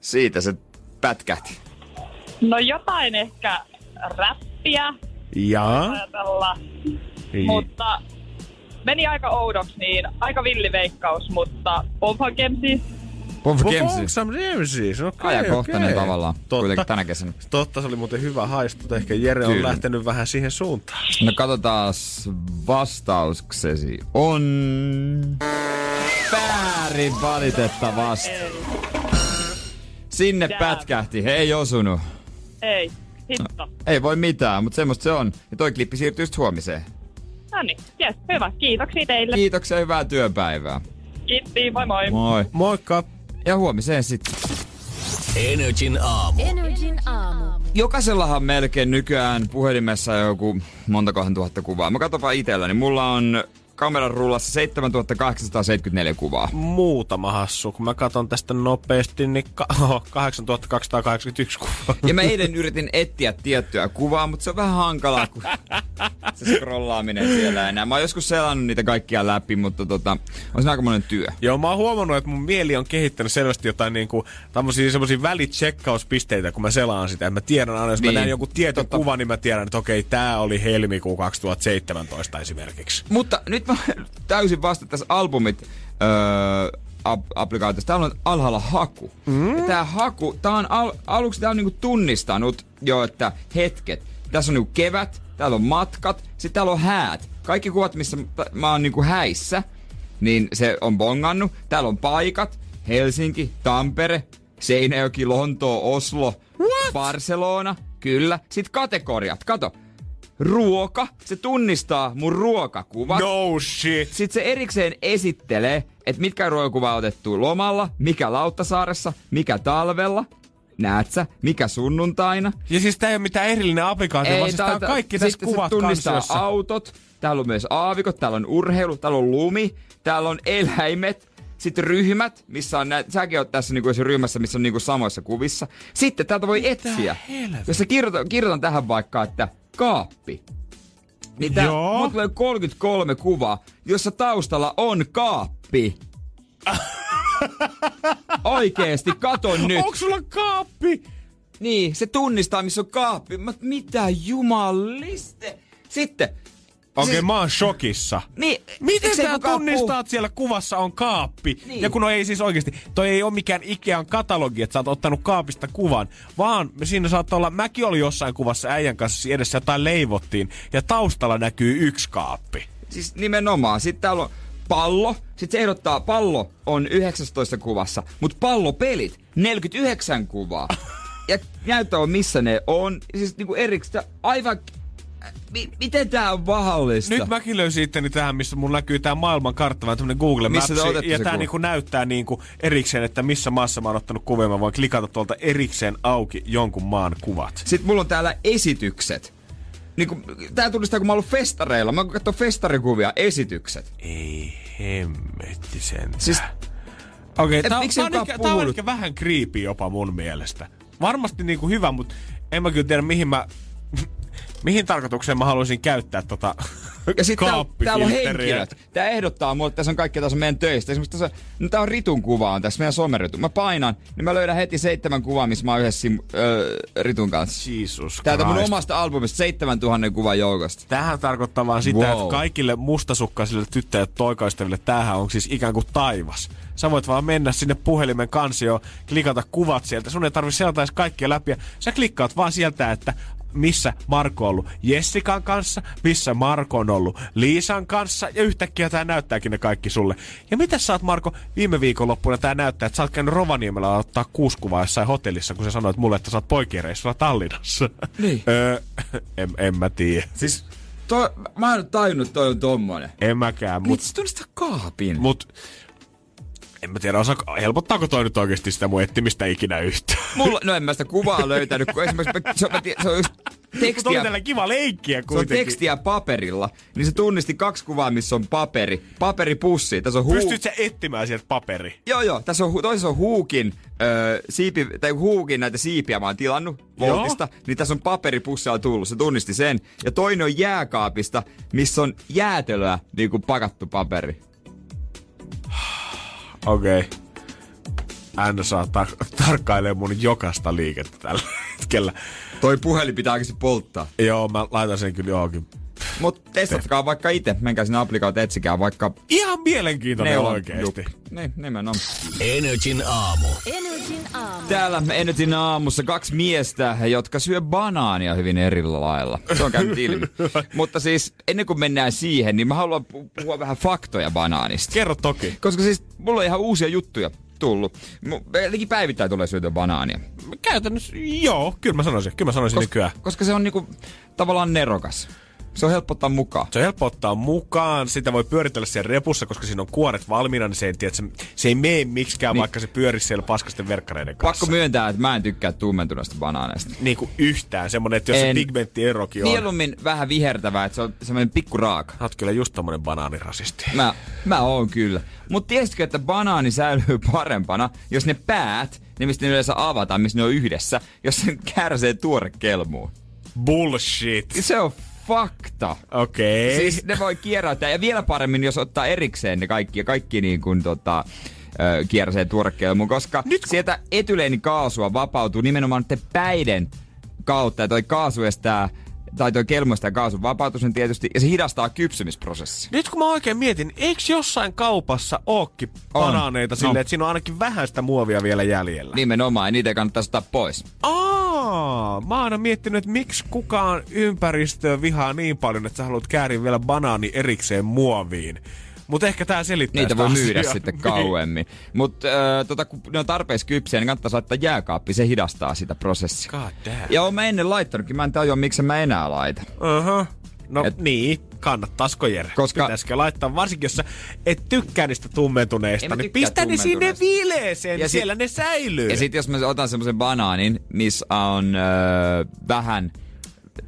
Siitä se pätkähti.
No jotain ehkä räppiä
Ja?
ajatella, mutta meni aika oudoksi, niin aika villiveikkaus, mutta Pompa Kemsi,
Bob
Bob
Kemsi.
Some Ramses, okei,
Ajankohtainen
okei.
tavallaan,
Totta.
kuitenkin tänä kesänä.
Totta, se oli muuten hyvä haistu. Ehkä Jere on
Kyllä.
lähtenyt vähän siihen suuntaan.
No katsotaan vastauksesi on... Väärin valitettavasti. Sinne
Damn.
pätkähti, he ei osunut.
ei, hitto.
Ei voi mitään, mutta semmoista se on. Ja toi klippi siirtyy just huomiseen.
No niin, jes, hyvä. Kiitoksia teille.
Kiitoksia, hyvää työpäivää.
Kiitti, moi moi.
Moi.
Moikka!
Ja huomiseen sitten.
Energin aamu.
Energin aamu.
Jokaisellahan melkein nykyään puhelimessa joku montakohan tuhatta kuvaa. Mä katson vaan itselläni. Mulla on kameran rullassa 7874 kuvaa.
Muutama hassu. Kun mä katson tästä nopeasti, niin ka- oho, 8281 kuvaa.
Ja mä eilen yritin etsiä tiettyä kuvaa, mutta se on vähän hankalaa, kun se scrollaaminen siellä enää. Mä oon joskus selannut niitä kaikkia läpi, mutta tota, on se aika monen työ.
Joo, mä oon huomannut, että mun mieli on kehittänyt selvästi jotain niinku, tämmösiä semmosia välitsekkauspisteitä, kun mä selaan sitä. Et mä tiedän aina, jos niin.
Niin,
mä näen joku tietyn
totta.
kuva, niin mä tiedän, että okei, tää oli helmikuu 2017 esimerkiksi.
Mutta nyt mä täysin vasta tässä albumit öö, ap- applikaatiossa. Täällä on alhaalla haku. Mm. Ja tää haku, tää on al- aluksi tää on niinku tunnistanut jo, että hetket. Tässä on niinku kevät, täällä on matkat, sitten täällä on häät. Kaikki kuvat, missä mä- mä oon niinku häissä, niin se on bongannut. Täällä on paikat, Helsinki, Tampere, Seinäjoki, Lontoo, Oslo, What? Barcelona, kyllä. Sitten kategoriat, kato. Ruoka, se tunnistaa mun ruokakuvat.
No shit!
Sitten se erikseen esittelee, että mitkä ruokakuva on otettu lomalla, mikä Lauttasaaressa, mikä talvella, näet sä, mikä sunnuntaina.
Ja siis tää ei ole mitään erillinen applikaatio, vaan siis tää on kaikki tässä
sitten se
kuvat
tunnistaa
kansiossa.
autot, täällä on myös aavikot, täällä on urheilu, täällä on lumi, täällä on eläimet, sitten ryhmät, missä on näitä, säkin oot tässä niinku ryhmässä, missä on niinku samoissa kuvissa. Sitten täältä voi etsiä.
helvettiä?
Jos sä kirjoitan, kirjoitan tähän vaikka, että kaappi. Niin tää,
Joo.
mulla tulee 33 kuvaa, jossa taustalla on kaappi. Oikeesti, kato nyt.
Onko sulla kaappi?
Niin, se tunnistaa, missä on kaappi. Mä, mitä jumaliste? Sitten.
Okei, okay,
siis-
mä oon shokissa.
Niin,
Miten sä tunnistaa, että siellä kuvassa on kaappi?
Niin.
Ja kun no ei siis oikeasti, toi ei ole mikään Ikean katalogi, että sä oot ottanut kaapista kuvan, vaan siinä saattaa olla, mäkin olin jossain kuvassa äijän kanssa edessä jotain leivottiin, ja taustalla näkyy yksi kaappi.
Siis nimenomaan. Sitten täällä on pallo. Sitten se ehdottaa, pallo on 19 kuvassa, mutta pallopelit 49 kuvaa. ja näyttää on, missä ne on. Siis niinku erikseen, aivan... Mi- miten tää on mahdollista?
Nyt mäkin löysin itteni tähän, missä mun näkyy tää maailman kartta, vähän tämmönen Google Maps, ja tää
kuva?
niinku näyttää niinku erikseen, että missä maassa mä oon ottanut kuvia. Mä voin klikata tuolta erikseen auki jonkun maan kuvat.
Sitten mulla on täällä esitykset. Niin kun, tää tunnistaa, kun mä oon ollut festareilla. Mä katson festarikuvia, esitykset.
Ei hemmetti sen.
Siis
Okei,
Et
tää,
miksi
tää, on ehkä, tää on ehkä vähän creepy jopa mun mielestä. Varmasti niinku hyvä, mutta en mä kyllä tiedä mihin mä... mihin tarkoitukseen mä haluaisin käyttää tota
Ja sitten täällä, täällä on henkilöt. Tää ehdottaa mulle, että tässä on kaikkea tässä meidän töistä. Esimerkiksi tässä, no tää on Ritun kuva on tässä, meidän someritun. Mä painan, niin mä löydän heti seitsemän kuvaa, missä mä oon yhdessä sim, öö, Ritun kanssa.
Jesus
Täältä mun omasta albumista 7000 kuvan joukosta.
Tämähän tarkoittaa vaan sitä,
Wow.
että kaikille mustasukkaisille tyttöjä toikaistaville tämähän on siis ikään kuin taivas. Sä voit vaan mennä sinne puhelimen kansioon, klikata kuvat sieltä. Sun ei tarvitse selata kaikkia läpi. Ja sä klikkaat vaan sieltä, että missä Marko on ollut Jessikan kanssa, missä Marko on ollut Liisan kanssa, ja yhtäkkiä tää näyttääkin ne kaikki sulle. Ja mitä sä oot, Marko, viime viikonloppuna tää näyttää, että sä oot käynyt Rovaniemellä ottaa kuusi kuvaa jossain hotellissa, kun sä sanoit mulle, että sä oot poikien reissulla Tallinnassa.
Niin.
öö, en, en mä tiedä.
Siis toi, mä en tajunnut, toi on tommonen.
En mäkään,
Mut se tunnistaa kaapin.
mut en mä tiedä, osa, helpottaako toi nyt oikeasti sitä mun etsimistä ikinä yhtään.
Mulla, no en mä sitä kuvaa löytänyt, kun esimerkiksi mä, se, on, mä tie- se on just
Mutta
tekstiä,
tällä kiva leikkiä
se on
kuitenkin.
tekstiä paperilla, niin se tunnisti kaksi kuvaa, missä on paperi. Paperipussi. Tässä on huu...
Pystyt sä etsimään sieltä paperi?
Joo, joo. Tässä on, toisessa on huukin, öö, siipi, tai huukin näitä siipiä mä oon tilannut
Joo.
Voltista. Niin tässä on paperipussia tullut, se tunnisti sen. Ja toinen on jääkaapista, missä on jäätelöä, niin kuin pakattu paperi.
Okei. Okay. Hän saa tar- tarkkailee mun jokaista liikettä tällä hetkellä.
Toi puhelin pitää oikeasti polttaa.
Joo, mä laitan sen kyllä johonkin.
Mut testatkaa vaikka itse. Menkää sinne applikaat etsikää vaikka
Ihan mielenkiintoinen
neulan
oikeesti.
Niin, nimenomaan.
Energin aamu.
Energin aamu.
Täällä Energyn aamussa kaksi miestä, jotka syö banaania hyvin eri lailla. Se on käynyt ilmi. Mutta siis ennen kuin mennään siihen, niin mä haluan pu- puhua vähän faktoja banaanista.
Kerro toki.
Koska siis mulla on ihan uusia juttuja tullut. Eli päivittäin tulee syötyä banaania.
Käytännössä, joo, kyllä mä sanoisin. Kyllä mä sanoisin nykyään.
Koska se on niinku tavallaan nerokas. Se on helppo ottaa mukaan.
Se on helppo ottaa mukaan, sitä voi pyöritellä siellä repussa, koska siinä on kuoret valmiina, niin se ei, tiedä, se, se ei mene miksikään, niin. vaikka se pyörisi siellä paskasten verkkareiden kanssa.
Pakko myöntää, että mä en tykkää tummentuneesta banaaneista.
Niin kuin yhtään, semmonen, että jos se
En.
pigmenttierokin on.
Mieluummin vähän vihertävää, että se on semmoinen pikku raaka.
Sä oot kyllä just tommonen banaanirasisti.
Mä, mä oon kyllä. Mutta tiesitkö, että banaani säilyy parempana, jos ne päät, ne mistä ne yleensä avataan, missä ne on yhdessä, jos sen kärsee tuore kelmuun.
Bullshit.
Se on fakta.
Okei. Okay.
Siis ne voi kierrättää, ja vielä paremmin, jos ottaa erikseen ne kaikki, kaikki niin kuin tota, ö, kierräsee tuorekelmuun, koska
Nyt kun-
sieltä etyleenikaasua vapautuu nimenomaan niiden päiden kautta, ja toi kaasu estää, tai toi kelmu estää kaasun vapautumisen tietysti, ja se hidastaa kypsymisprosessia.
Nyt kun mä oikein mietin, eikö jossain kaupassa ookin
On.
banaaneita
No.
silleen, että siinä on ainakin vähän sitä muovia vielä jäljellä?
Nimenomaan, ja niitä kannattaisi ottaa pois.
Aa, mä oon aina miettinyt, että miksi kukaan ympäristöä vihaa niin paljon, että sä haluat kääriä vielä banaani erikseen muoviin. Mutta ehkä tää selittää
Niitä voi myydä
asiaa.
sitten kauemmin. Mutta äh, tota, kun ne on tarpeeksi kypsiä, niin kannattaa laittaa jääkaappi, se hidastaa sitä prosessia.
God damn.
Ja oon mä ennen laittanutkin, mä en tajua, miksi mä enää laita.
Uh-huh. No
Et-
niin, kannattaisiko Jere?
Koska-
Pitäisikö laittaa, varsinkin jos sä et tykkää niistä tummentuneista, niin pistä ne sinne viileeseen,
Ja
ja
sit-
siellä ne säilyy.
Ja sitten jos mä otan semmoisen banaanin, missä on öö, vähän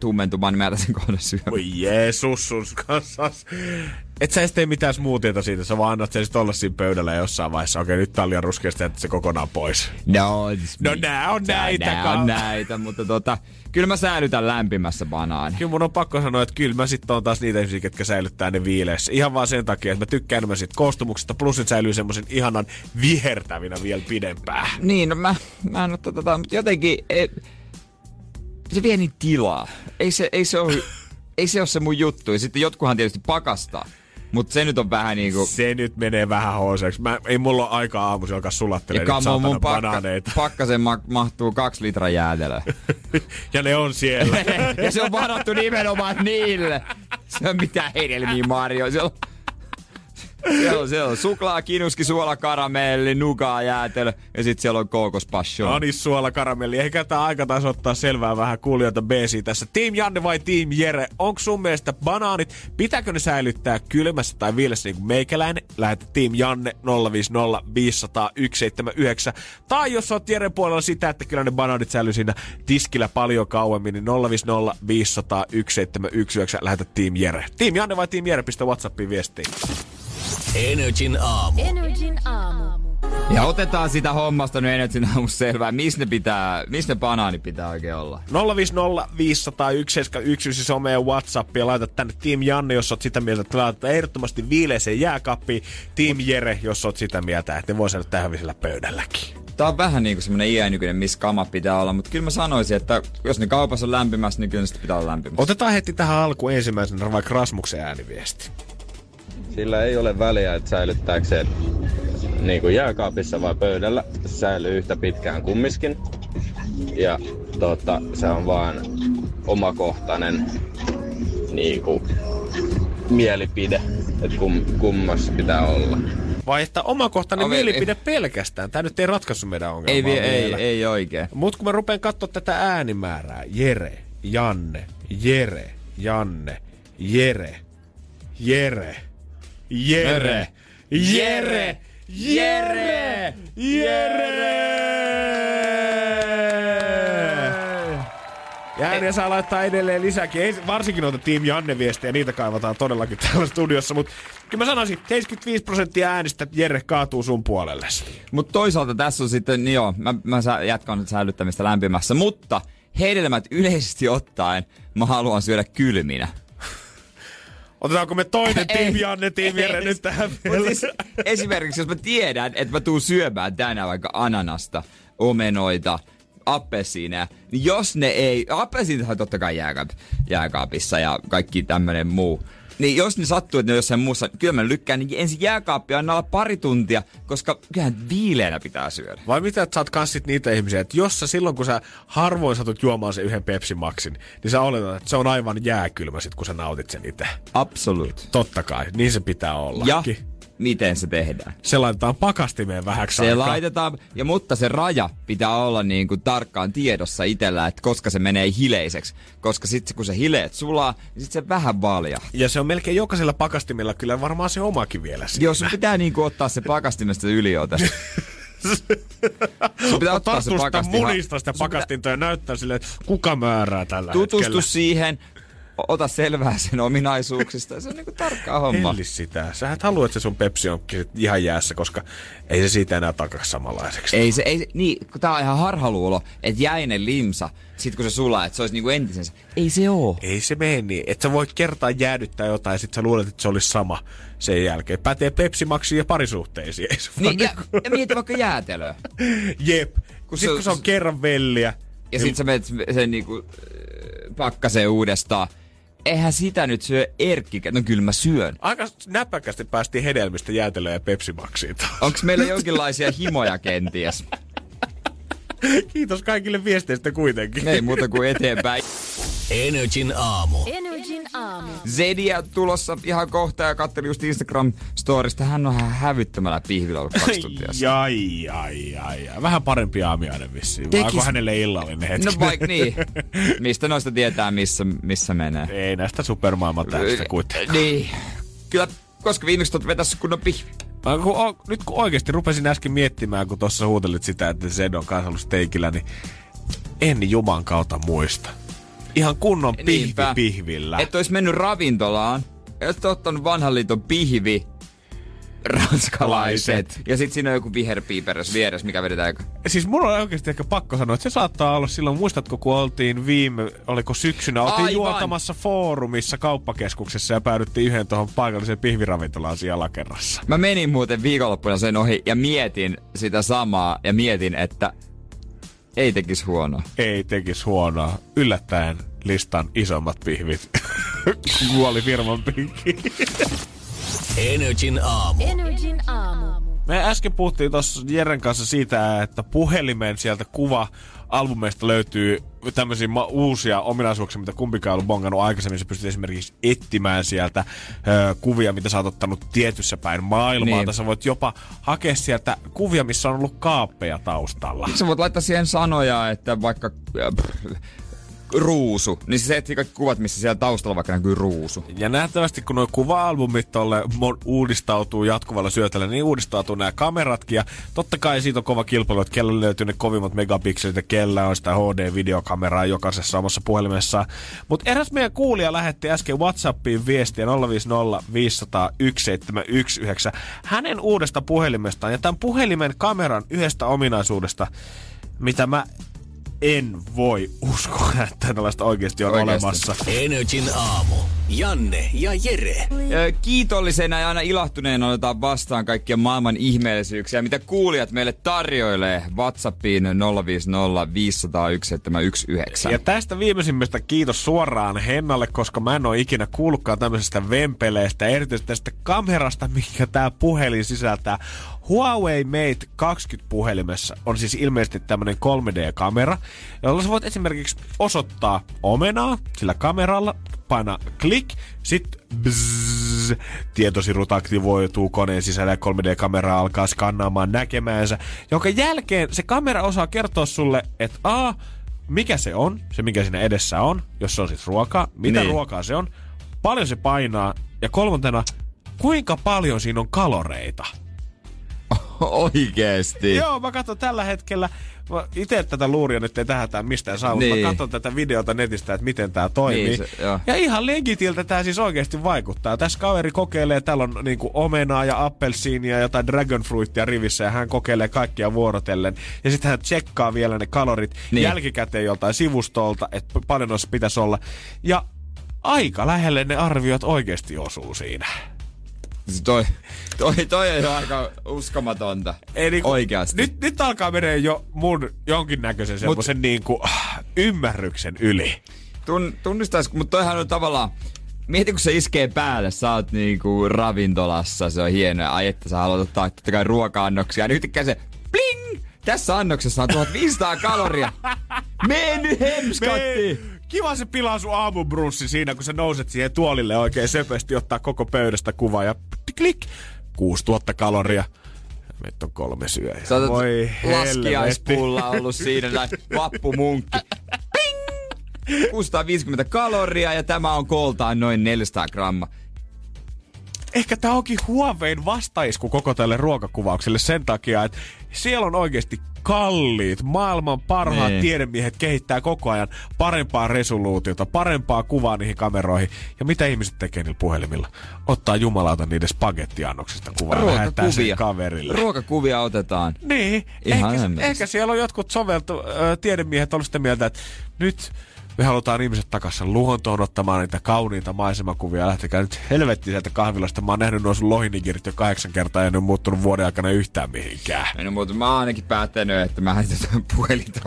tummentumaan, niin mä jätän sen kohdan syömään.
Voi Jeesus sun kanssa. Et sä edes tee mitään smoothieta siitä, sä vaan annat sen sit olla siinä pöydällä jossain vaiheessa. Okei, nyt tää on liian ruskeasti, että se kokonaan pois.
No,
No nää on näitä,
Nää on näitä, mutta tota, kyllä mä säilytän lämpimässä banaani.
Kyllä mun on pakko sanoa, että kyllä mä sitten on taas niitä ihmisiä, jotka säilyttää ne viileessä. Ihan vaan sen takia, että mä tykkään enemmän siitä koostumuksesta, plus se säilyy semmoisen ihanan vihertävinä vielä pidempään.
Niin, no mä, mä en ole tota, mutta jotenkin, e, se vie niin tilaa. Ei se, ei se ole, ei se ole se mun juttu. Ja sitten jotkuhan tietysti pakastaa. Mutta se nyt on vähän niinku...
Se nyt menee vähän hooseeksi. Mä, ei mulla ole aikaa aamuisin alkaa sulattelee
Ja
nyt
mun pakka,
banaaneita.
pakkasen ma- mahtuu kaksi litraa jäätelöä.
ja ne on siellä.
ja se on varattu nimenomaan niille. Se on mitään hedelmiä, Mario. Siellä on, siellä on, siellä on suklaa, kinuski, suola, karamelli, nugaa, jäätelö ja sitten siellä on kookospassion.
Anis suola karamelli. Ehkä tää aika taas ottaa selvää vähän kuulijoita BC tässä. Team Janne vai Team Jere? Onko sun mielestä banaanit, pitääkö ne säilyttää kylmässä tai viilessä niin kuin meikäläinen? Lähetä Team Janne 050 500 179. Tai jos oot Jeren puolella sitä, että kyllä ne banaanit säilyy siinä tiskillä paljon kauemmin, niin 050 500 1719. Lähetä Team Jere. Team Janne vai Team Jere? Pistä Whatsappiin viestiin.
Energin aamu.
Energin aamu.
Ja otetaan sitä hommasta nyt Energin aamussa selvää, missä ne pitää, missä ne banaani pitää oikein olla.
050 500 171 se on meidän WhatsApp ja laita tänne Team Janne, jos oot sitä mieltä, että laitetaan ehdottomasti viileeseen jääkaappiin. Team Jere, jos oot sitä mieltä, että ne voi saada tähän visellä pöydälläkin.
Tää on vähän niinku semmonen iänykyinen, missä kamat pitää olla, mutta kyllä mä sanoisin, että jos ne kaupassa on lämpimässä, niin kyllä ne sitten pitää olla lämpimässä.
Otetaan heti tähän alku ensimmäisenä vaikka Rasmuksen ääniviesti.
Sillä ei ole väliä, että säilyttääkö se niin kuin jääkaapissa vai pöydällä. Se säilyy yhtä pitkään kummiskin. Ja tota, se on vaan omakohtainen niin kuin, mielipide, että kum, kummassa pitää olla.
Vai että omakohtainen
Ove-
mielipide pelkästään. Tämä nyt ei ratkaissut meidän ongelmaa
Ei, vie, ei,
vielä.
ei oikein.
Mut kun mä rupean katsoa tätä äänimäärää, Jere, Janne, Jere, Janne, Jere, Jere, Jere, Jere, Jere, Jere! Ja ääniä saa laittaa edelleen lisäkin. Ei, varsinkin noita Team Janne viestejä, niitä kaivataan todellakin täällä studiossa. Mutta kyllä mä sanoisin, 75 prosenttia äänistä Jere kaatuu sun puolelle.
Mutta toisaalta tässä on sitten, niin joo, mä, mä jatkan nyt säilyttämistä lämpimässä, mutta hedelmät yleisesti ottaen mä haluan syödä kylminä.
Otetaanko me toinen Team. Janne, Team nyt tähän
Mut
vielä?
siis, esimerkiksi jos mä tiedän, että mä tuun syömään tänään vaikka ananasta, omenoita, appelsiineja, niin jos ne ei, appelsiinithan totta kai jääkaap, jääkaapissa ja kaikki tämmönen muu, niin jos ne sattuu, että ne on jossain muussa, kyllä mä lykkään, niin ensin jääkaappi anna olla pari tuntia, koska kyllähän viileänä pitää syödä.
Vai mitä, että sä oot kans sit niitä ihmisiä, että jos sä silloin, kun sä harvoin satut juomaan sen yhden Pepsi Maxin, niin sä oletat, että se on aivan jääkylmä sit, kun sä nautit sen itse.
Absolut.
Totta kai, niin se pitää olla.
Ja miten se tehdään?
Se laitetaan pakastimeen vähäksi
Se
aikaa.
laitetaan, ja mutta se raja pitää olla niin kuin tarkkaan tiedossa itsellä, että koska se menee hileiseksi. Koska sitten kun se hileet sulaa, niin sitten se vähän valja.
Ja se on melkein jokaisella pakastimella kyllä varmaan se omakin vielä siinä.
Jos pitää niin kuin ottaa se pakastimesta yliota. sun pitää ottaa se pakastin.
munista sitä pakastinta ja näyttää silleen, että kuka määrää tällä
Tutustu
hetkellä.
siihen, ota selvää sen ominaisuuksista. Se on niinku tarkkaa homma.
Helli sitä. Sä et halua, että se sun Pepsi sit ihan jäässä, koska ei se siitä enää takas samanlaiseksi.
Ei se, ei se, niin, kun tää on ihan harhaluulo, että jäinen limsa, sit kun se sulaa, että se olisi niinku entisensä. Ei se oo.
Ei se mene niin. Että sä voit kertaa jäädyttää jotain ja sit sä luulet, että se olisi sama sen jälkeen. Pätee Pepsi Maxiin ja parisuhteisiin. Ei se
Niin, ja,
niinku-
ja mieti vaikka jäätelöä.
Jep. Kun sit
se-
kun se on kerran velliä.
Ja sit sä menet sen niinku äh, pakkaseen uudestaan. Eihän sitä nyt syö Erkkikä. No kyllä mä syön.
Aika näpäkästi päästiin hedelmistä jäätelöä ja Pepsi Maxiin taas.
Onks meillä jonkinlaisia himoja kenties?
Kiitos kaikille viesteistä kuitenkin.
Ei muuta kuin eteenpäin.
Energin aamu.
Energin aamu.
Zedia tulossa ihan kohta ja katselin just Instagram-storista. Hän on ihan hävyttömällä pihvillä ollut kaksi tuntia.
Jai, jai, jai, jai. Vähän parempi aamiainen vissiin.
Tekis-
onko hänelle illallinen hetki?
No vaikka niin. Mistä noista tietää, missä, missä menee?
Ei näistä supermaailman täystä kuitenkaan.
Niin. Kyllä, koska viimeksi tuot vetässä kunnon pihvi.
Mä kun, o, nyt kun oikeasti rupesin äsken miettimään, kun tuossa huutelit sitä, että Zed on kanssa ollut steikillä, niin en juman kautta muista. Ihan kunnon pihvi
Niinpä.
pihvillä.
Että olisi mennyt ravintolaan, ja oot ottanut vanhan liiton pihvi, ranskalaiset. Ja sit siinä on joku viherpiiperös vieressä, mikä vedetään.
Siis mulla on oikeasti ehkä pakko sanoa, että se saattaa olla silloin, muistatko kun oltiin viime, oliko syksynä, oltiin
Aivan.
juotamassa foorumissa kauppakeskuksessa ja päädyttiin yhden tuohon paikalliseen pihviravintolaan siellä alakerrassa.
Mä menin muuten viikonloppuna sen ohi ja mietin sitä samaa ja mietin, että ei tekisi huonoa.
Ei tekisi huonoa. Yllättäen listan isommat pihvit. Kuoli firman pinkki.
Energin aamu.
Energin aamu.
Me äsken puhuttiin tuossa Jeren kanssa siitä, että puhelimen sieltä kuva albumeista löytyy tämmöisiä ma- uusia ominaisuuksia, mitä kumpikaan ei ollut bongannut aikaisemmin. Sä pystyt esimerkiksi etsimään sieltä ö, kuvia, mitä sä oot ottanut tietyssä päin maailmaa.
Niin.
Tai sä voit jopa hakea sieltä kuvia, missä on ollut kaappeja taustalla.
Sä voit laittaa siihen sanoja, että vaikka äh, ruusu, niin se etsii kaikki kuvat, missä siellä taustalla vaikka näkyy ruusu.
Ja nähtävästi, kun nuo kuva-albumit tolle uudistautuu jatkuvalla syötöllä, niin uudistautuu nämä kameratkin. Ja totta kai siitä on kova kilpailu, että kellä löytyy ne kovimmat megapikselit ja kellä on sitä HD-videokameraa jokaisessa omassa puhelimessa. Mutta eräs meidän kuulija lähetti äsken Whatsappiin viestiä 050 500 1719 hänen uudesta puhelimestaan ja tämän puhelimen kameran yhdestä ominaisuudesta, mitä mä en voi uskoa, että tällaista oikeasti on
Oikeasti.
olemassa.
Energin aamu. Janne ja Jere.
Kiitollisena ja aina ilahtuneena otetaan vastaan kaikkia maailman ihmeellisyyksiä, mitä kuulijat meille tarjoilee WhatsAppiin 050 501 719.
Ja tästä viimeisimmästä kiitos suoraan Hennalle, koska mä en ole ikinä kuullutkaan tämmöisestä vempeleestä, erityisesti tästä kamerasta, minkä tämä puhelin sisältää. Huawei Mate 20 puhelimessa on siis ilmeisesti tämmönen 3D-kamera, jolla sä voit esimerkiksi osoittaa omenaa sillä kameralla, paina klik, sit bzzz, tietosirut aktivoituu koneen sisällä ja 3D-kamera alkaa skannaamaan näkemäänsä, jonka jälkeen se kamera osaa kertoa sulle, että a, mikä se on, se mikä siinä edessä on, jos se on siis ruokaa, mitä
Niin.
ruokaa se on, paljon se painaa ja kolmantena, kuinka paljon siinä on kaloreita.
Oikeesti.
Joo, mä katson tällä hetkellä, itse tätä luuria nyt ei tähätään mistään saa, niin. Mä katson tätä videota netistä, että miten tää toimii.
Niin, se-
ja ihan legitiltä tää siis oikeasti vaikuttaa. Tässä kaveri kokeilee, täällä on niinku omenaa ja appelsiinia ja jotain dragon fruitia rivissä ja hän kokeilee kaikkia vuorotellen. Ja sitten hän tsekkaa vielä ne kalorit niin. Jälkikäteen joltain sivustolta, että paljon noissa pitäisi olla. Ja aika lähelle ne arviot oikeasti osuu siinä.
Se Toi, toi, toi on aika uskomatonta.
Ei niinku,
Oikeasti.
Nyt, nyt alkaa menee jo mun jonkinnäköisen semmoisen niinku, ah, ymmärryksen yli.
Tun, tunnistais, mutta toihan on tavallaan... Mieti, kun se iskee päälle, sä oot niinku ravintolassa, se on hienoa. Ai, että sä haluat ottaa totta kai ruoka-annoksia. Ja nyt yhtäkkiä se bling! Tässä annoksessa on 1500 kaloria. Mene nyt hemskatti!
Kiva se pilaa sun aamubrussi siinä, kun sä nouset siihen tuolille oikein söpösti, ottaa koko pöydästä kuva ja klik, 6000 kaloria. Meitä on kolme syöjää.
Sä
Voi
laskiaispulla ollut siinä, tai vappumunkki. Ping! 650 kaloria ja tämä on kooltaan noin 400 grammaa.
Ehkä tää onkin Huawein vastaisku koko tälle ruokakuvaukselle sen takia, että siellä on oikeasti kalliit, maailman parhaat
Niin.
tiedemiehet kehittää koko ajan parempaa resoluutiota, parempaa kuvaa niihin kameroihin. Ja mitä ihmiset tekee niillä puhelimilla? Ottaa jumalauta niiden spagettiannoksista kuvaa ja lähettää sen kaverille.
Ruokakuvia otetaan.
Niin,
Ihan
ehkä, ehkä siellä on jotkut soveltu, ö, tiedemiehet ollut sitä mieltä, että nyt me halutaan ihmiset takaisin luontoon ottamaan niitä kauniita maisemakuvia. Lähtekää nyt helvetti sieltä kahvilasta. Mä oon nähnyt nuo sun lohinigirit jo kahdeksan kertaa ja ne on muuttunut vuoden aikana yhtään mihinkään.
No, mutta mä oon ainakin päättänyt, että mä tätä puhelinta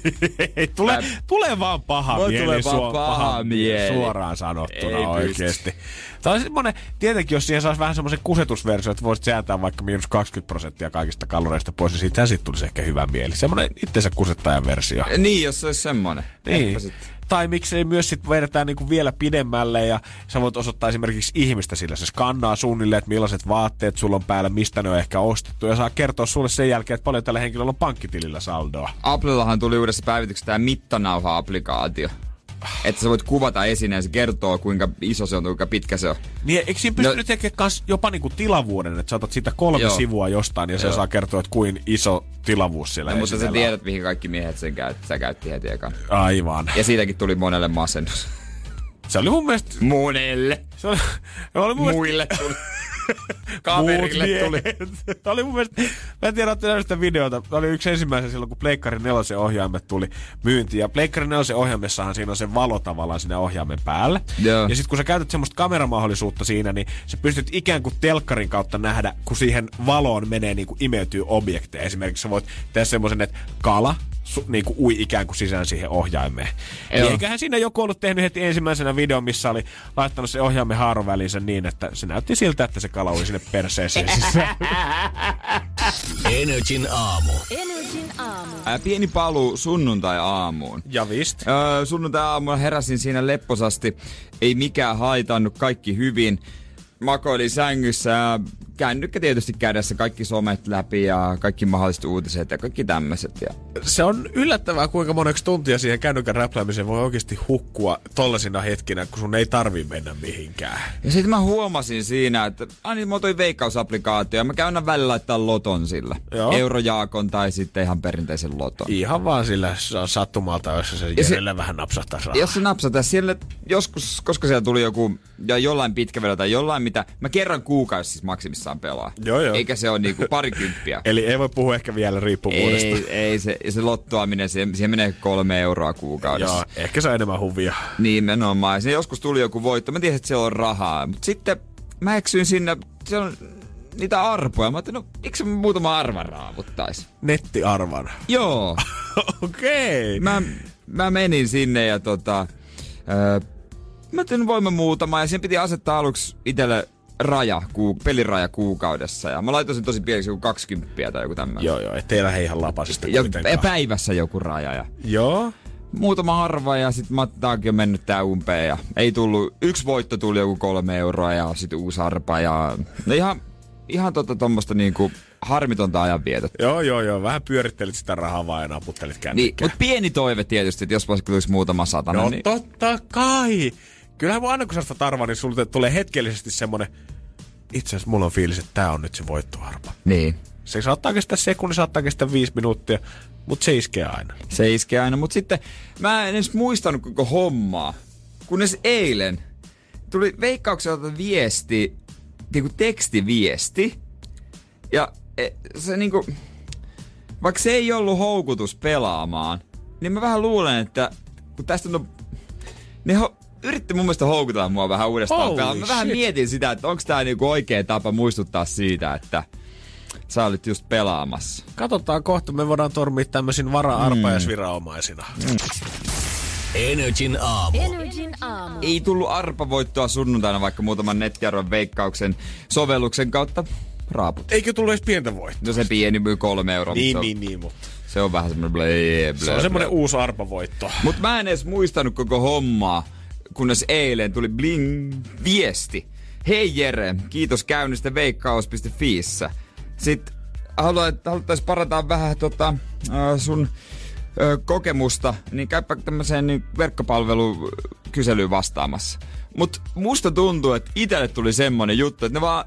Ei, tule,
Mä-
tule vaan paha mieli,
tulee vaan
suo-
paha mieli.
suoraan sanottuna
Ei
oikeesti. Tämä on semmonen, tietenkin jos siihen saisi vähän semmoisen kusetusversio, että voisit säätää vaikka miinus 20 prosenttia kaikista kaloreista pois, niin siitä sitten tulisi ehkä hyvä mieli. Semmoinen itsensä kusettajan versio.
Niin, jos se olisi semmonen.
Niin. Tai miksei myös sit vedetään niinku vielä pidemmälle ja sä voit osoittaa esimerkiksi ihmistä sillä. Se skannaa suunnilleen, että millaiset vaatteet sulla on päällä, mistä ne on ehkä ostettu ja saa kertoa sulle sen jälkeen, että paljon tällä henkilöllä on pankkitilillä saldoa.
Applellahan tuli uudessa päivityksessä tämä mittanauha-applikaatio. Että sä voit kuvata esineen, se kertoo kuinka iso se on, kuinka pitkä se on.
Niin eikö siinä pysty
No-
tekemään kans jopa niinku tilavuuden, että sä otat siitä kolme
Joo.
Sivua jostain ja se saa kertoa, että kuin iso tilavuus siellä
No, mutta sä tiedät, mihin kaikki miehet sen käytti. Sä käytti heti ekan.
Aivan.
Ja siitäkin tuli monelle masennus.
Se oli mun mielestä...
Monelle.
Se oli, se oli mun mielestä
Muille tuli. Kaverille tuli.
Tämä oli mun mielestä, mä en tiedä, nähnyt sitä videota. Tämä oli yksi ensimmäisen silloin, kun Pleikkari 4 ohjaimet tuli myyntiin. Ja Pleikkari 4 ohjaimessahan siinä on se valo tavallaan sinne ohjaimen päällä.
Joo.
Ja sitten kun sä käytät semmoista kameramahdollisuutta siinä, niin sä pystyt ikään kuin telkkarin kautta nähdä, kun siihen valoon menee niin kuin imeytyy objekteja. Esimerkiksi sä voit tehdä semmoisen, että kala su, niin kuin ui ikään kuin sisään siihen ohjaimeen. Niin
Joo.
eiköhän siinä joku ollut tehnyt heti ensimmäisenä videon, missä oli laittanut se ohjaimen haaron välinsä niin, että se näytti siltä, että se kala ui sinne perseeseen sisään.
Energin aamu.
Energin aamu.
Ää, pieni paluu sunnuntai-aamuun.
ja vist.
Öö, sunnuntai-aamulla heräsin siinä lepposasti. Ei mikään haitannut, kaikki hyvin. Makoilin sängyssä ja kännykkä tietysti kädessä, kaikki somet läpi ja kaikki mahdolliset uutiset ja kaikki tämmöiset. Ja...
Se on yllättävää, kuinka moneksi tuntia siihen kännykän räpläämiseen voi oikeasti hukkua tollasina hetkinä, kun sun ei tarvi mennä mihinkään.
Ja sitten mä huomasin siinä, että aina mä otin veikkausapplikaatio ja mä käyn aina välillä laittaa loton sillä.
Joo.
Eurojaakon tai sitten ihan perinteisen loton.
Ihan vaan sillä sattumalta, jos se
Ja se-
vähän napsahtaa rahaa.
Jos se napsata siellä joskus, koska siellä tuli joku, ja jollain pitkävedellä tai jollain mitä, mä kerran kuukausi siis maksimissaan pelaa.
Joo, joo.
Eikä se ole niinku parikymppiä.
Eli ei voi puhua ehkä vielä riippuvuudesta.
ei, ei se, se lottoaminen, siihen, siihen menee kolme euroa kuukaudessa.
Joo, ehkä se on enemmän huvia.
Nimenomaan. Siinä joskus tuli joku voitto. Mä tiesin, että siellä on rahaa. Mutta sitten mä eksyin sinne, siellä on niitä arpoja. Mä ajattelin, no miksi mä muutama arvan raavuttais?
Nettiarvan.
Joo.
Okei. Okay.
mä, mä menin sinne ja tota... Öö, mä ajattelin, voin mä muutama. Ja siihen piti asettaa aluksi itselle raja, kuu, peliraja kuukaudessa. Ja mä laitoin sen tosi pieneksi joku 20 tai joku tämmöinen.
Joo, joo, ettei lähde ihan lapasesta
Ja
kuitenkaan.
päivässä joku raja. Ja
Joo.
muutama harva ja sitten Mattaakin on mennyt tää umpeen ja ei tullut, yksi voitto tuli joku kolme euroa ja sitten uusi arpa ja no ihan, ihan tota tommosta niinku harmitonta ajanvietettä.
Joo, joo, joo. Vähän pyörittelit sitä rahaa vaan ja naputtelit
Niin, mutta pieni toive tietysti, että jos vaikka tulisi muutama satana,
No
niin
totta kai. Kyllähän aina kun sä ostat arvaa, niin sulle tulee hetkellisesti semmonen, itse asiassa mulla on fiilis, että tää on nyt se voittoarpa.
niin.
Se saattaa kestää sekunnin, saattaa kestää viisi minuuttia, mutta se iskee aina.
Se iskee aina, mutta sitten mä en edes muistanut koko hommaa. Kunnes eilen tuli veikkaukselta viesti, niinku tekstiviesti. Ja e, se niinku, vaikka se ei ollut houkutus pelaamaan, niin mä vähän luulen, että kun tästä on, ne ho, yritti mun mielestä houkutella mua vähän uudestaan
Holy.
Mä vähän
shit.
mietin sitä, että onko tää niinku oikea tapa muistuttaa siitä, että sä olit just pelaamassa.
Katsotaan kohta, me voidaan tormia tämmöisin vara-arpajaisviranomaisina.
Energin aamu.
Energin aamu.
Ei tullut arpavoittoa sunnuntaina, vaikka muutaman nettiarvon veikkauksen sovelluksen kautta raaput.
Eikö tullut edes pientä voittoa?
No se pieni myy kolme euroa,
Niin,
mutta
niin, niin, mutta
se, on, se on vähän semmoinen blee, blee,
se on semmonen uusi arpavoitto.
Mutta mä en edes muistanut koko hommaa, kunnes eilen tuli bling viesti. Hei Jere, kiitos käynnistä veikkaus.fiissä. Sitten haluat, haluttaisiin parantaa vähän tota, äh, sun ö, kokemusta, niin käypä tämmöiseen niin verkkopalvelukyselyyn vastaamassa. Mutta musta tuntuu, että itselle tuli semmonen juttu, että ne vaan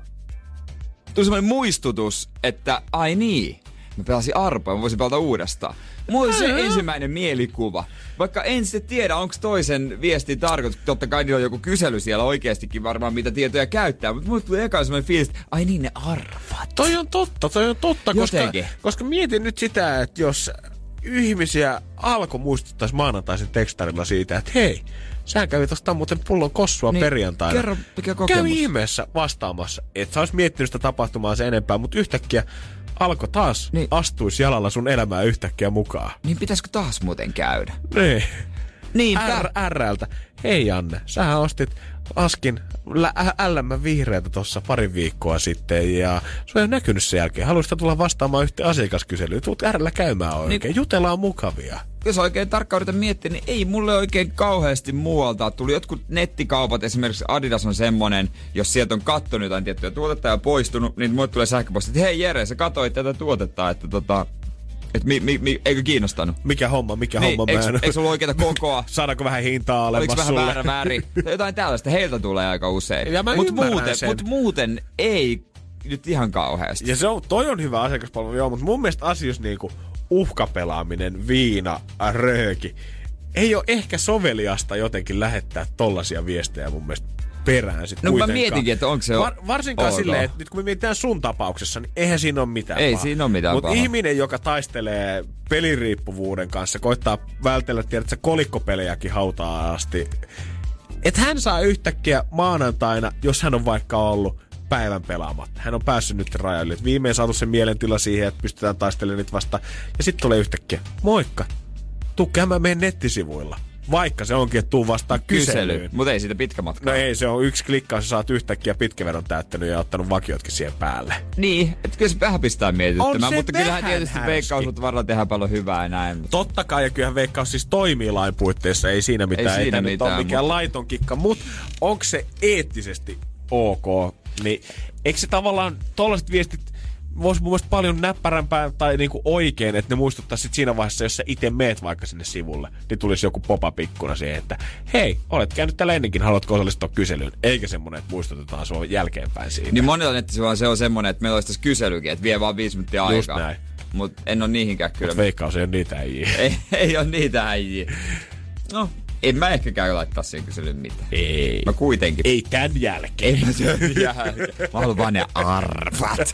tuli semmoinen muistutus, että ai niin, mä pelasin arpoa, mä voisin pelata uudestaan. Mulla oli se ensimmäinen mielikuva. Vaikka en sitten tiedä, onko toisen viestin tarkoitus. Totta kai niillä on joku kysely siellä oikeastikin varmaan, mitä tietoja käyttää. Mutta mulle tuli eka semmoinen fiilis, että ai niin ne arvat.
Toi on totta, toi on totta, koska,
Jotenkin.
koska mietin nyt sitä, että jos ihmisiä alkoi muistuttaisi maanantaisin tekstarilla siitä, että hei, sä kävit ostaa muuten pullon kossua
Niin,
perjantaina.
kerro, mikä kokemus.
Kävi ihmeessä vastaamassa, että sä olisi miettinyt sitä tapahtumaa sen enempää, mutta yhtäkkiä alkoi taas,
Niin.
astuisi jalalla sun elämää yhtäkkiä mukaan.
Niin pitäisikö taas muuten käydä?
Niin.
Niin,
R, Rltä. Hei Janne, sähän ostit Askin LM vihreätä tuossa pari viikkoa sitten ja se on näkynyt sen jälkeen. Haluaisit tulla vastaamaan yhteen asiakaskyselyyn? Tuut Rllä käymään oikein.
Niin-
Jutellaan mukavia.
jos oikein tarkkaan yritän miettiä, niin ei mulle oikein kauheasti muualta. Tuli jotkut nettikaupat, esimerkiksi Adidas on semmonen, jos sieltä on kattonut jotain tiettyä tuotetta ja poistunut, niin mulle tulee sähköposti, että hei Jere, sä katsoit tätä tuotetta, että tota, et mi, mi, mi, eikö kiinnostanut?
Mikä homma, mikä
Niin,
homma
eikö,
mä en...
eikö sulla oikeita kokoa?
Saadaanko vähän hintaa
Oliko
alemmas
vähän
sulle?
väärä väri? Jotain tällaista. Heiltä tulee aika usein.
Ja mä
Mut muuten,
sen.
mut muuten ei nyt ihan kauheasti.
Ja se on, toi on hyvä asiakaspalvelu, joo, mutta mun mielestä asioissa niinku uhkapelaaminen, viina, rööki, ei ole ehkä soveliasta jotenkin lähettää tollasia viestejä mun mielestä perään sit
No, kun mä
kuitenkaan.
mietinkin, että onko se
varsinkaan
ok.
silleen, että nyt kun me mietitään sun tapauksessa, niin eihän siinä ole mitään
Ei
pahaa.
siinä ole mitään
Mutta ihminen, joka taistelee peliriippuvuuden kanssa, koittaa vältellä, tiedätkö, kolikkopelejäkin hautaa asti, että hän saa yhtäkkiä maanantaina, jos hän on vaikka ollut päivän pelaamatta. Hän on päässyt nyt rajoille. Et viimein saatu sen mielentila siihen, että pystytään taistelemaan nyt vasta. Ja sitten tulee yhtäkkiä, moikka, tuu käymään meidän nettisivuilla. Vaikka se onkin, että tuu vastaan kyselyyn.
Kysely, mutta ei siitä pitkä matka.
No ei, se on yksi klikkaus, sä saat yhtäkkiä pitkävedon täyttänyt ja ottanut vakiotkin siihen päälle.
Niin, että kyllä se vähän pistää
se
mutta kyllähän tietysti
härski.
veikkaus, mutta varmaan tehdään paljon hyvää ja näin. Mutta
Totta kai, ja kyllähän Veikkaus siis toimii lain puitteissa, ei siinä mitään,
siinä
ei, nyt
mitään,
ole mikään
mutta-
laiton kikka, mutta onko se eettisesti ok Niin eikö se tavallaan tollaset viestit voisi mun mielestä paljon näppärämpää tai niinku oikein, että ne muistuttaisi sit siinä vaiheessa, jos sä itse meet vaikka sinne sivulle, niin tulisi joku popa pikkuna siihen, että hei, olet käynyt täällä ennenkin, haluatko osallistua kyselyyn? Eikä semmonen, että muistutetaan sua jälkeenpäin siitä.
Niin monilla nettisivuilla se on semmonen, että meillä olisi tässä kyselykin, että vie vaan viisi minuuttia
Just
aikaa.
näin.
Mut en ole niihinkään kyllä.
Veikkaus ei ole niitä äijiä.
ei, ei ole niitä äijiä. No, en mä ehkä käy laittaa siihen kyselyyn mitään.
Ei.
Mä kuitenkin.
Ei tän jälkeen.
En mä jälkeen. Mä haluan vaan ne arvat.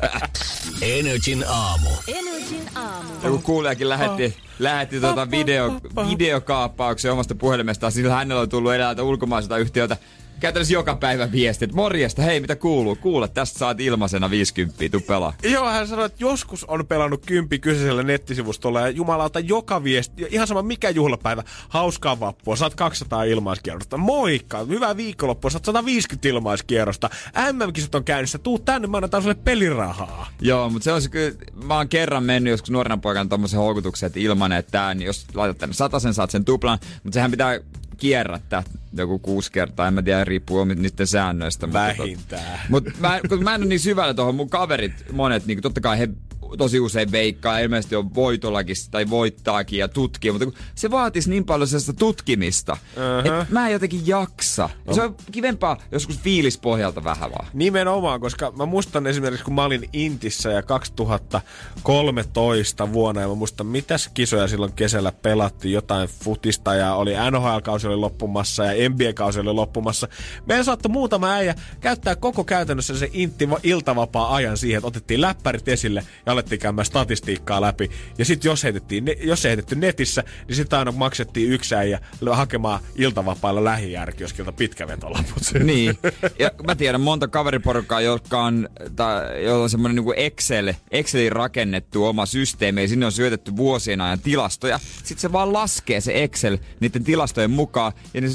Energin aamu.
Energin aamu.
Joku kuulijakin lähetti, lähetti tuota video, videokaappauksen omasta puhelimestaan, sillä hänellä on tullut eläältä ulkomaiselta yhtiöltä käytännössä joka päivä viesti, että morjesta, hei mitä kuuluu? Kuule, tästä saat ilmaisena 50, tuu pelaa.
Joo, hän sanoi, että joskus on pelannut kympi kyseisellä nettisivustolla ja jumalauta joka viesti, ihan sama mikä juhlapäivä, hauskaa vappua, saat 200 ilmaiskierrosta. Moikka, hyvää viikonloppua, saat 150 ilmaiskierrosta. MM-kisat on käynnissä, tuu tänne, mä annetaan sulle pelirahaa.
Joo, mutta se on se kyllä, mä oon kerran mennyt joskus nuorena poikana tommosen houkutuksen, että ilmanen, että tää, niin jos laitat tänne sen saat sen tuplan, mutta sehän pitää kierrättää joku kuusi kertaa, en mä tiedä, riippuu niiden säännöistä. Mutta,
Vähintään.
mutta mä, kun mä en ole niin syvällä tuohon, mun kaverit, monet, niin totta kai he tosi usein veikkaa, ilmeisesti on voitollakin tai voittaakin ja tutkii, mutta se vaatisi niin paljon sellaista tutkimista, uh-huh. että mä en jotenkin jaksa. No. Se on kivempaa joskus fiilispohjalta vähän vaan.
Nimenomaan, koska mä muistan esimerkiksi, kun mä olin Intissä ja 2013 vuonna, ja mä muistan, mitäs kisoja silloin kesällä pelattiin, jotain futista, ja oli NHL-kausi oli loppumassa, ja NBA-kausi oli loppumassa. Meidän saattoi muutama äijä käyttää koko käytännössä se intti iltavapaa ajan siihen, että otettiin läppärit esille, ja alettiin käymään statistiikkaa läpi. Ja sitten jos, heitettiin, jos ei heitetty netissä, niin sitten aina maksettiin yksi äijä hakemaan iltavapailla lähijärkioskilta pitkävetolaput.
Niin. Ja mä tiedän monta kaveriporukkaa, jotka on, tai, on semmoinen niin Excel, Excelin rakennettu oma systeemi, ja sinne on syötetty vuosien ajan tilastoja. Sitten se vaan laskee se Excel niiden tilastojen mukaan, ja ne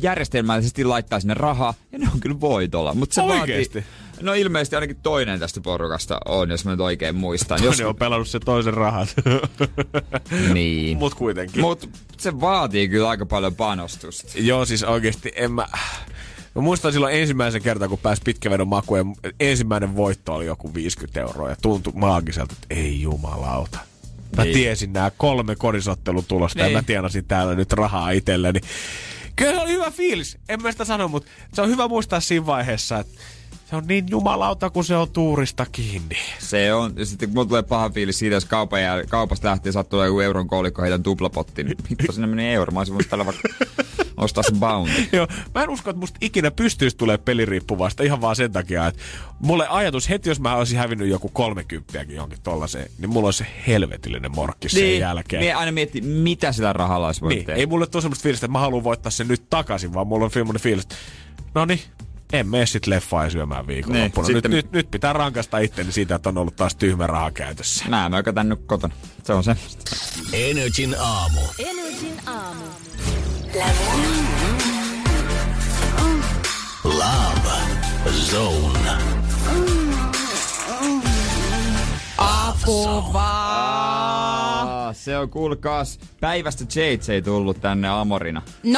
järjestelmällisesti laittaa sinne rahaa, ja ne on kyllä voitolla. Mutta se
Oikeesti?
vaatii, No ilmeisesti ainakin toinen tästä porukasta on, jos mä nyt oikein muistan.
Toinen jos... on pelannut se toisen rahat.
niin.
Mut kuitenkin.
Mut se vaatii kyllä aika paljon panostusta.
Joo, siis oikeesti en mä... Mä muistan silloin ensimmäisen kerran, kun pääsi pitkävedon makuun ensimmäinen voitto oli joku 50 euroa ja tuntui maagiselta, että ei jumalauta. Mä niin. tiesin nämä kolme korisottelutulosta niin. ja mä tienasin täällä nyt rahaa itselleni. Kyllä se oli hyvä fiilis, en mä sitä sano, mutta se on hyvä muistaa siinä vaiheessa, että se on niin jumalauta, kun se on tuurista kiinni.
Se on. Ja sitten mulla tulee paha fiilis siitä, jos kaupan jää, kaupasta lähtee sattuu joku euron koolikko heitän tuplapotti, niin hitto sinne meni euro. Mä olisin tällä vaikka ostaa sen bounty.
Joo, mä en usko, että musta ikinä pystyisi tulee peliriippuvasta ihan vaan sen takia, että mulle ajatus heti, jos mä olisin hävinnyt joku kolmekymppiäkin johonkin tollaiseen, niin mulla olisi se helvetillinen morkki sen
niin,
jälkeen.
Niin aina miettii, mitä sillä rahalla olisi
niin,
tehdä.
Ei mulle tule semmoista fiilistä, että mä haluan voittaa sen nyt takaisin, vaan mulla on semmoinen fiilis, no niin, en mene sit leffaa syömään viikonloppuna.
Niin,
nyt,
sitten-
nyt, nyt, pitää rankasta itteni siitä, että on ollut taas tyhmä raha käytössä.
Mä tänne nyt kotona. Se on se.
Energin aamu.
Energin aamu.
Love Zone.
Apua! Se on kuulkaas päivästä JJ tullut tänne Amorina.
050501719.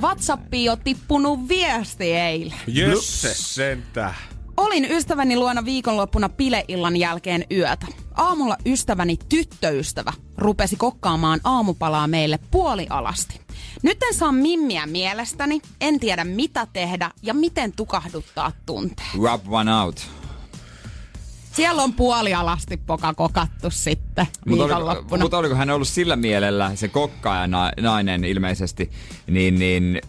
WhatsAppiin on tippunut viesti eilen.
Jösse sentä.
Olin ystäväni luona viikonloppuna bileillan jälkeen yötä. Aamulla ystäväni tyttöystävä rupesi kokkaamaan aamupalaa meille puolialasti. Nyt en saa mimmiä mielestäni, en tiedä mitä tehdä ja miten tukahduttaa tunteen.
Rub one out.
Siellä on puolialasti poka kokattu sitten
Mutta oliko,
viikonloppuna.
mut oliko hän ollut sillä mielellä, se kokkaaja na, nainen ilmeisesti, niin, niin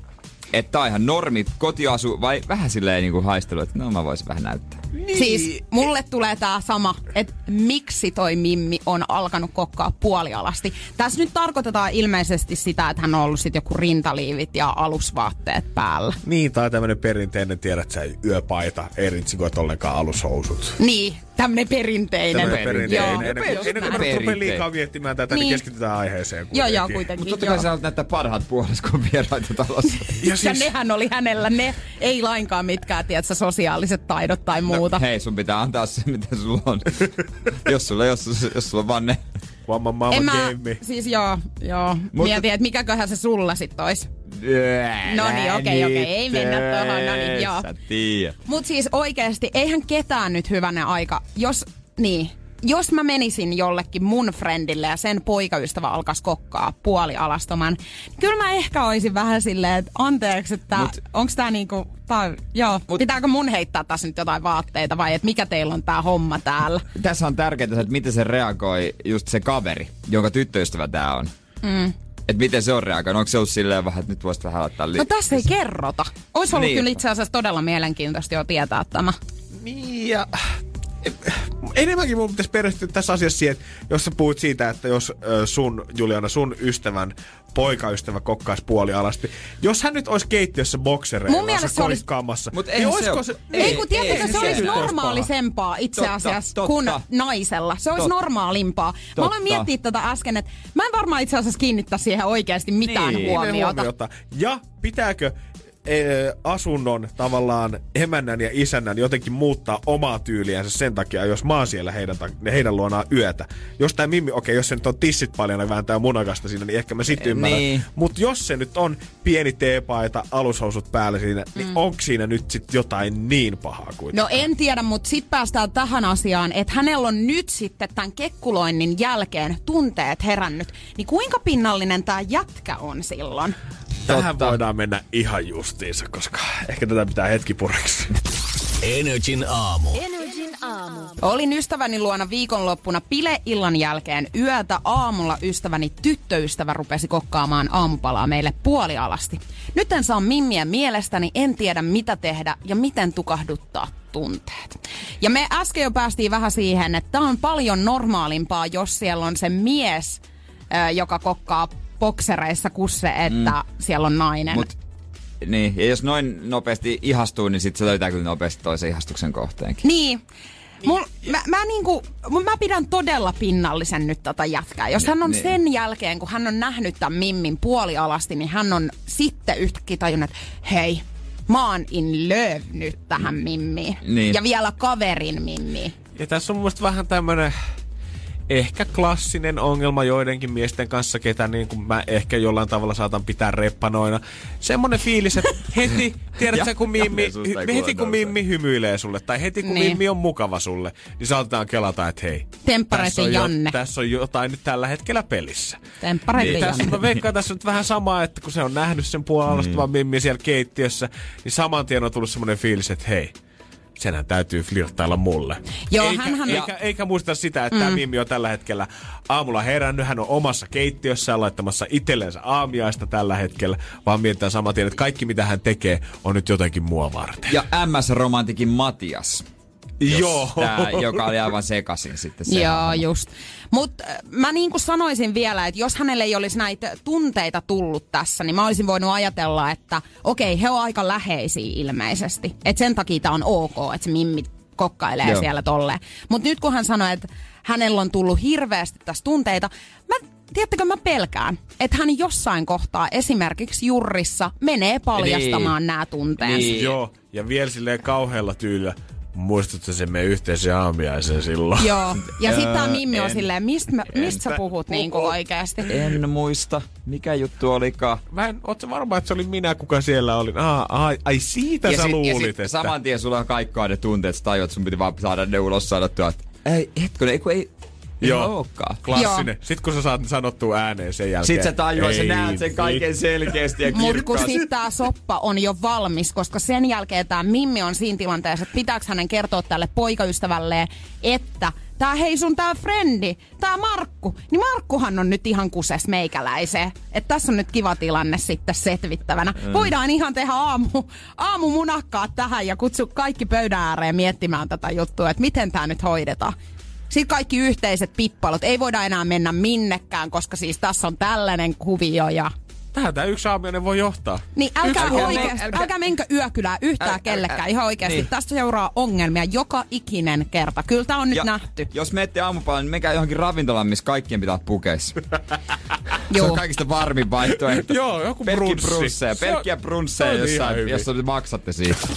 että on ihan normi kotiasu vai vähän silleen niin kuin haistelu, että no mä voisin vähän näyttää.
Niin.
Siis mulle tulee tää sama, että miksi toi Mimmi on alkanut kokkaa puolialasti. Tässä nyt tarkoitetaan ilmeisesti sitä, että hän on ollut sit joku rintaliivit ja alusvaatteet päällä.
Niin, tai tämmönen perinteinen, tiedät sä, yöpaita, ei ritsikoit ollenkaan alushousut.
Niin, tämmönen perinteinen.
Tämmönen perinteinen.
Joo,
ennen, kuin,
just
ennen kuin rupeaa
Perinteinen.
liikaa miettimään tätä, niin,
Niin.
keskitytään aiheeseen
Joo, joo,
kuitenkin.
kuitenkin.
Mutta totta kai sä näyttää parhaat puolet, kun vieraita talossa.
Ja
Ja
siis,
nehän oli hänellä, ne ei lainkaan mitkään, tiedätkö, sosiaaliset taidot tai muuta.
Hei, sun pitää antaa se, mitä sulla on. jos, sulla, jos, jos sulla on vaan ne.
Vamman maailman
en mä,
game.
siis joo, joo.
Mutta-
Mietin, että mikäköhän se sulla sit ois. No niin, okei, okei, ei mennä tohon, no niin, joo. Mut siis oikeesti, eihän ketään nyt hyvänä aika, jos, niin, jos mä menisin jollekin mun friendille ja sen poikaystävä alkaisi kokkaa puolialastoman, niin kyllä mä ehkä olisin vähän silleen, että anteeksi, että
Mut-
onks tää niinku, tää, joo,
Mut-
pitääkö mun heittää tässä nyt jotain vaatteita vai että mikä teillä on tää homma täällä?
Tässä on tärkeää se, että miten se reagoi just se kaveri, jonka tyttöystävä tää on. Mm. Että miten se on reagoinut. Onko se ollut silleen vähän, että nyt voisit vähän laittaa li-
No tässä ei kerrota. Olisi ollut
Niin.
kyllä itse asiassa todella mielenkiintoista jo tietää tämä.
Niin ja enemmänkin mun pitäisi perehtyä tässä asiassa siihen, että jos sä puhut siitä, että jos sun, Juliana, sun ystävän poikaystävä kokkaisi puolialasti. Jos hän nyt olisi keittiössä boksereilla
Mun mielestä se olisi-
niin olisiko
se
se...
oo-
Ei, kun tiedättekö,
ei,
se
se
olisi normaalisempaa itse
Totta,
asiassa
totta.
kuin naisella. Se olisi
Totta.
normaalimpaa. Mä
Totta.
aloin miettiä tätä äsken, että mä en varmaan itse asiassa kiinnittää siihen oikeasti mitään
Niin.
huomiota.
huomiota. Ja pitääkö eh, asunnon tavallaan emännän ja isännän jotenkin muuttaa omaa tyyliänsä sen takia, jos mä oon siellä heidän, heidän luonaan yötä. Jos tää Mimmi, okei, jos se nyt on tissit paljon ja vääntää munakasta siinä, niin ehkä mä sit ymmärrän.
Niin.
Mutta jos se nyt on pieni teepaita, alushousut päällä siinä, niin
Mm.
onko siinä nyt sit jotain niin pahaa kuin?
No en tiedä, mutta sitten päästään tähän asiaan, että hänellä on nyt sitten tämän kekkuloinnin jälkeen tunteet herännyt. Niin kuinka pinnallinen tämä jätkä on silloin?
Tähän
Totta.
voidaan mennä ihan justiinsa, koska ehkä tätä pitää hetki pureksi.
Energin aamu.
Energin aamu.
Olin ystäväni luona viikonloppuna pileillan jälkeen yötä. Aamulla ystäväni tyttöystävä rupesi kokkaamaan aamupalaa meille puolialasti. Nyt en saa mimmiä mielestäni, en tiedä mitä tehdä ja miten tukahduttaa tunteet. Ja me äsken jo päästiin vähän siihen, että tämä on paljon normaalimpaa, jos siellä on se mies, joka kokkaa boksereissa kuin se, että mm. siellä on nainen.
Mut, niin, ja jos noin nopeasti ihastuu, niin sitten se löytää kyllä nopeasti toisen ihastuksen kohteenkin.
Niin. Mul, mä, mä, niinku, mun- mä pidän todella pinnallisen nyt tätä jätkää. Jos hän on
Niin.
sen jälkeen, kun hän on nähnyt tämän Mimmin puolialasti, niin hän on sitten yhtäkkiä tajunnut, että hei, mä oon in love nyt tähän Mimmiin.
Niin.
Ja vielä kaverin Mimmiin.
Ja tässä on mun vähän tämmönen ehkä klassinen ongelma joidenkin miesten kanssa, ketä niin kuin mä ehkä jollain tavalla saatan pitää reppanoina. Semmonen fiilis, että heti, tiedätkö,
Ja-
kun Mimmi, hy, heti kun. Mimmi hymyilee sulle, tai heti kun
Niin.
Mimmi on mukava sulle, niin saatetaan kelata, että hei, tässä on,
Janne.
jo, tässä on jotain nyt tällä hetkellä pelissä.
Temppareiden
Niin, tässä,
Janne.
mä veikkaan tässä nyt vähän samaa, että kun se on nähnyt sen puolalastavan Mimmi siellä keittiössä, niin saman tien on tullut semmoinen fiilis, että hei, senhän täytyy flirttailla mulle.
Joo,
eikä,
hänhän-
eikä, eikä muista sitä, että mm. tämä Mimmi on tällä hetkellä aamulla herännyt, hän on omassa keittiössään laittamassa itsellensä aamiaista tällä hetkellä, vaan mietitään saman tien, että kaikki mitä hän tekee on nyt jotenkin mua varten.
Ja MS-romantikin Matias.
Joo.
Tää, joka oli aivan sekasin sitten se.
Joo,
hahmo.
just. Mutta mä niin kuin sanoisin vielä, että jos hänelle ei olisi näitä tunteita tullut tässä, niin mä olisin voinut ajatella, että okei, he on aika läheisiä ilmeisesti. Että sen takia tää on ok, että se Mimmi kokkailee
Joo.
Siellä tolleen. Mutta nyt kun hän sanoi, että hänellä on tullut hirveästi tässä tunteita, mä, tiedättekö mä pelkään, että hän jossain kohtaa esimerkiksi jurrissa menee paljastamaan
Niin.
nämä tunteensa.
Niin.
Joo, ja vielä silleen kauhealla tyylillä. Muistatko se meidän yhteisen aamiaisen silloin?
Joo, ja sitten tämä Mimmi on
en-
silleen, mistä, mä, mistä sä puhut niinku
puhu.
oikeasti?
En muista, mikä juttu olikaan.
Mä en, oot sä varma, että se oli minä, kuka siellä oli? Aa, ai, ai siitä sä
sit-
luulit,
sit
että...
saman tien sulla kaikkaa ne tunteet, sä tajuat, että sun piti vaan saada ne ulos sanottua, että ei, hetkinen, ei kun ei, ei
Joo.
olekaan.
Klassinen. Sitten kun sä saat sanottua ääneen sen jälkeen.
Sitten sä tajuat, sä näet sen kaiken selkeästi ja
Mut kun sit tää soppa on jo valmis, koska sen jälkeen tää Mimmi on siinä tilanteessa, että pitääkö hänen kertoa tälle poikaystävälleen, että tää hei sun tää frendi, tää Markku, niin Markkuhan on nyt ihan kuses meikäläiseen. Että tässä on nyt kiva tilanne sitten setvittävänä. Mm. Voidaan ihan tehdä aamu, aamu munakkaat tähän ja kutsu kaikki pöydän ääreen miettimään tätä juttua, että miten tää nyt hoidetaan. Sitten kaikki yhteiset pippalot. Ei voida enää mennä minnekään, koska siis tässä on tällainen kuvio ja
Tähän tää yksi aamiainen voi johtaa.
niin älkää,
Älkää
oikeasti, älkää, älkää menkö yökylään yhtään
Äl-
kellekään.
äl-
Ihan oikeasti.
niin.
Tästä seuraa ongelmia joka ikinen kerta. Kyllä tää on nyt
Ja
nähty.
Jos menette aamupalaan, niin menkää johonkin ravintolaan, missä kaikkien pitää pukeissa. Se
Joo.
on kaikista varmin vaihtoehto.
Joo, joku brunssi.
brunsseja,
Se on-
pelkkiä brunsseja,
se on ihan
jossain,
hyvin.
jos te maksatte siitä.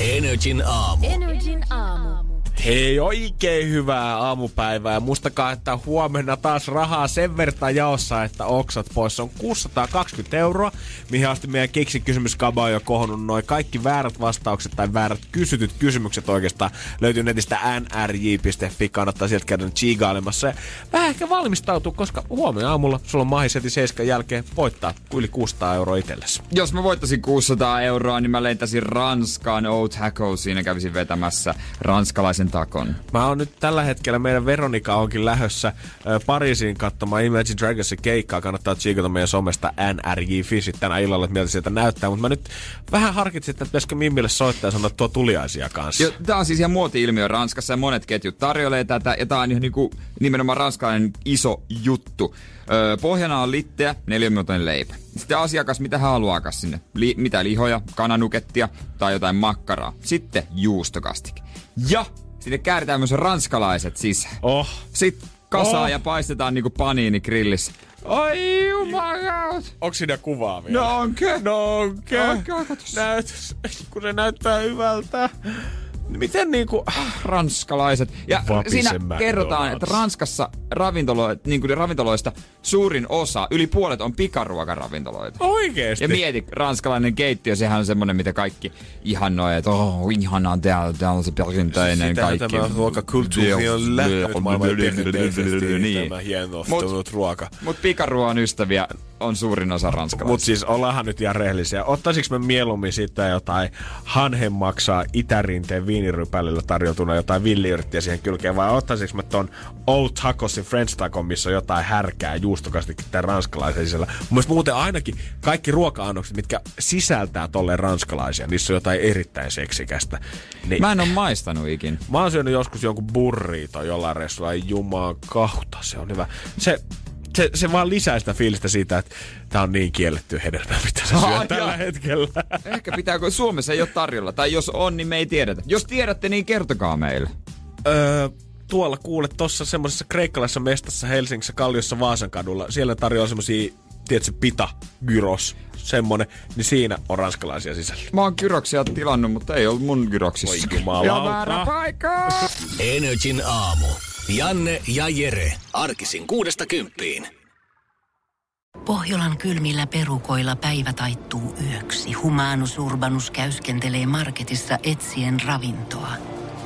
Energin aamu.
Energin aamu.
Hei, oikein hyvää aamupäivää. Muistakaa, että huomenna taas rahaa sen verran jaossa, että oksat pois. Se on 620 euroa, mihin asti meidän keksikysymyskaba on jo kohonnut noin kaikki väärät vastaukset tai väärät kysytyt kysymykset oikeastaan. Löytyy netistä nrj.fi, kannattaa sieltä käydä chiigailemassa. Ja vähän ehkä valmistautuu, koska huomenna aamulla sulla on mahis heti 7 jälkeen voittaa yli 600 euroa itsellesi.
Jos mä voittaisin 600 euroa, niin mä lentäisin Ranskaan Old Hacko. Siinä kävisin vetämässä ranskalaisen takon.
Mä oon nyt tällä hetkellä, meidän Veronika onkin lähössä äh, Pariisiin katsomaan Imagine Dragonsin keikkaa. Kannattaa tsiikata meidän somesta NRJ Fisit tänä illalla, että miltä sieltä näyttää. Mutta mä nyt vähän harkitsin, että pitäisikö Mimmille soittaa ja sanoa, tuo tuliaisia kanssa.
Jo, tää on siis ihan muoti-ilmiö Ranskassa ja monet ketjut tarjoilee tätä. Ja tää on ihan niinku, nimenomaan ranskalainen iso juttu. Öö, pohjana on litteä, neljänmuotoinen leipä. Sitten asiakas, mitä hän haluaakaan sinne. Li- mitä lihoja, kananukettia tai jotain makkaraa. Sitten juustokastike. Ja sitten kääritään myös ranskalaiset sisään.
Oh.
Sitten kasaa
Oh.
ja paistetaan niinku paniini grillissä. Ai jumala.
Onko siinä kuvaa vielä?
No onke?
No onke?
Onke, katos.
Näyt, kun se näyttää hyvältä. Miten niinku...
ranskalaiset. Ja
Vapisen
siinä
McDonald's.
kerrotaan, että Ranskassa ravintolo, niin kuin ravintoloista suurin osa, yli puolet on pikaruokaravintoloita.
Oikeesti?
Ja mieti, ranskalainen keittiö, sehän on semmonen, mitä kaikki ihannoi, että oh, ihanaa, täällä, täällä on se perinteinen
Sitä
kaikki.
tämä ruokakulttuuri on lähtenyt maailman perinteisesti
Niin.
tämä ruoka.
Mut pikaruoan ystäviä on suurin osa ranskalaisia.
Mutta siis ollaanhan nyt ihan rehellisiä. Ottaisiks me mieluummin sitten jotain hanhen maksaa itärinteen viinirypälillä tarjotuna jotain villiyrttiä siihen kylkeen, vai ottaisiks me ton Old Tacosin French Tacon, missä on jotain härkää, juustokastiketta tai ranskalaisen sisällä. Mun muuten ainakin kaikki ruoka-annokset, mitkä sisältää tolleen ranskalaisia, niissä on jotain erittäin seksikästä. Niin,
Mä en oo maistanut ikin.
Mä oon syönyt joskus jonkun burrito jollain reissulla, ei jumaa kautta, se on hyvä. Se, se, se vaan lisää sitä fiilistä siitä, että tää on niin kielletty hedelmä, mitä sä
Ah,
syöt tällä
joo.
hetkellä.
Ehkä pitääkö Suomessa ei ole tarjolla, tai jos on, niin me ei tiedetä. Jos tiedätte, niin kertokaa meille.
öö, tuolla kuule tossa semmoisessa kreikkalaisessa mestassa Helsingissä Kalliossa Vaasan kadulla, siellä tarjoaa semmosia, tiedätkö, pita, gyros, semmonen, niin siinä on ranskalaisia sisällä.
Mä oon gyroksia tilannut, mutta ei ollut mun gyroksissa.
Voi jumalauta.
Ja väärä paikka!
Energin aamu. Janne ja Jere. Arkisin kuudesta kymppiin.
Pohjolan kylmillä perukoilla päivä taittuu yöksi. Humanus Urbanus käyskentelee marketissa etsien ravintoa.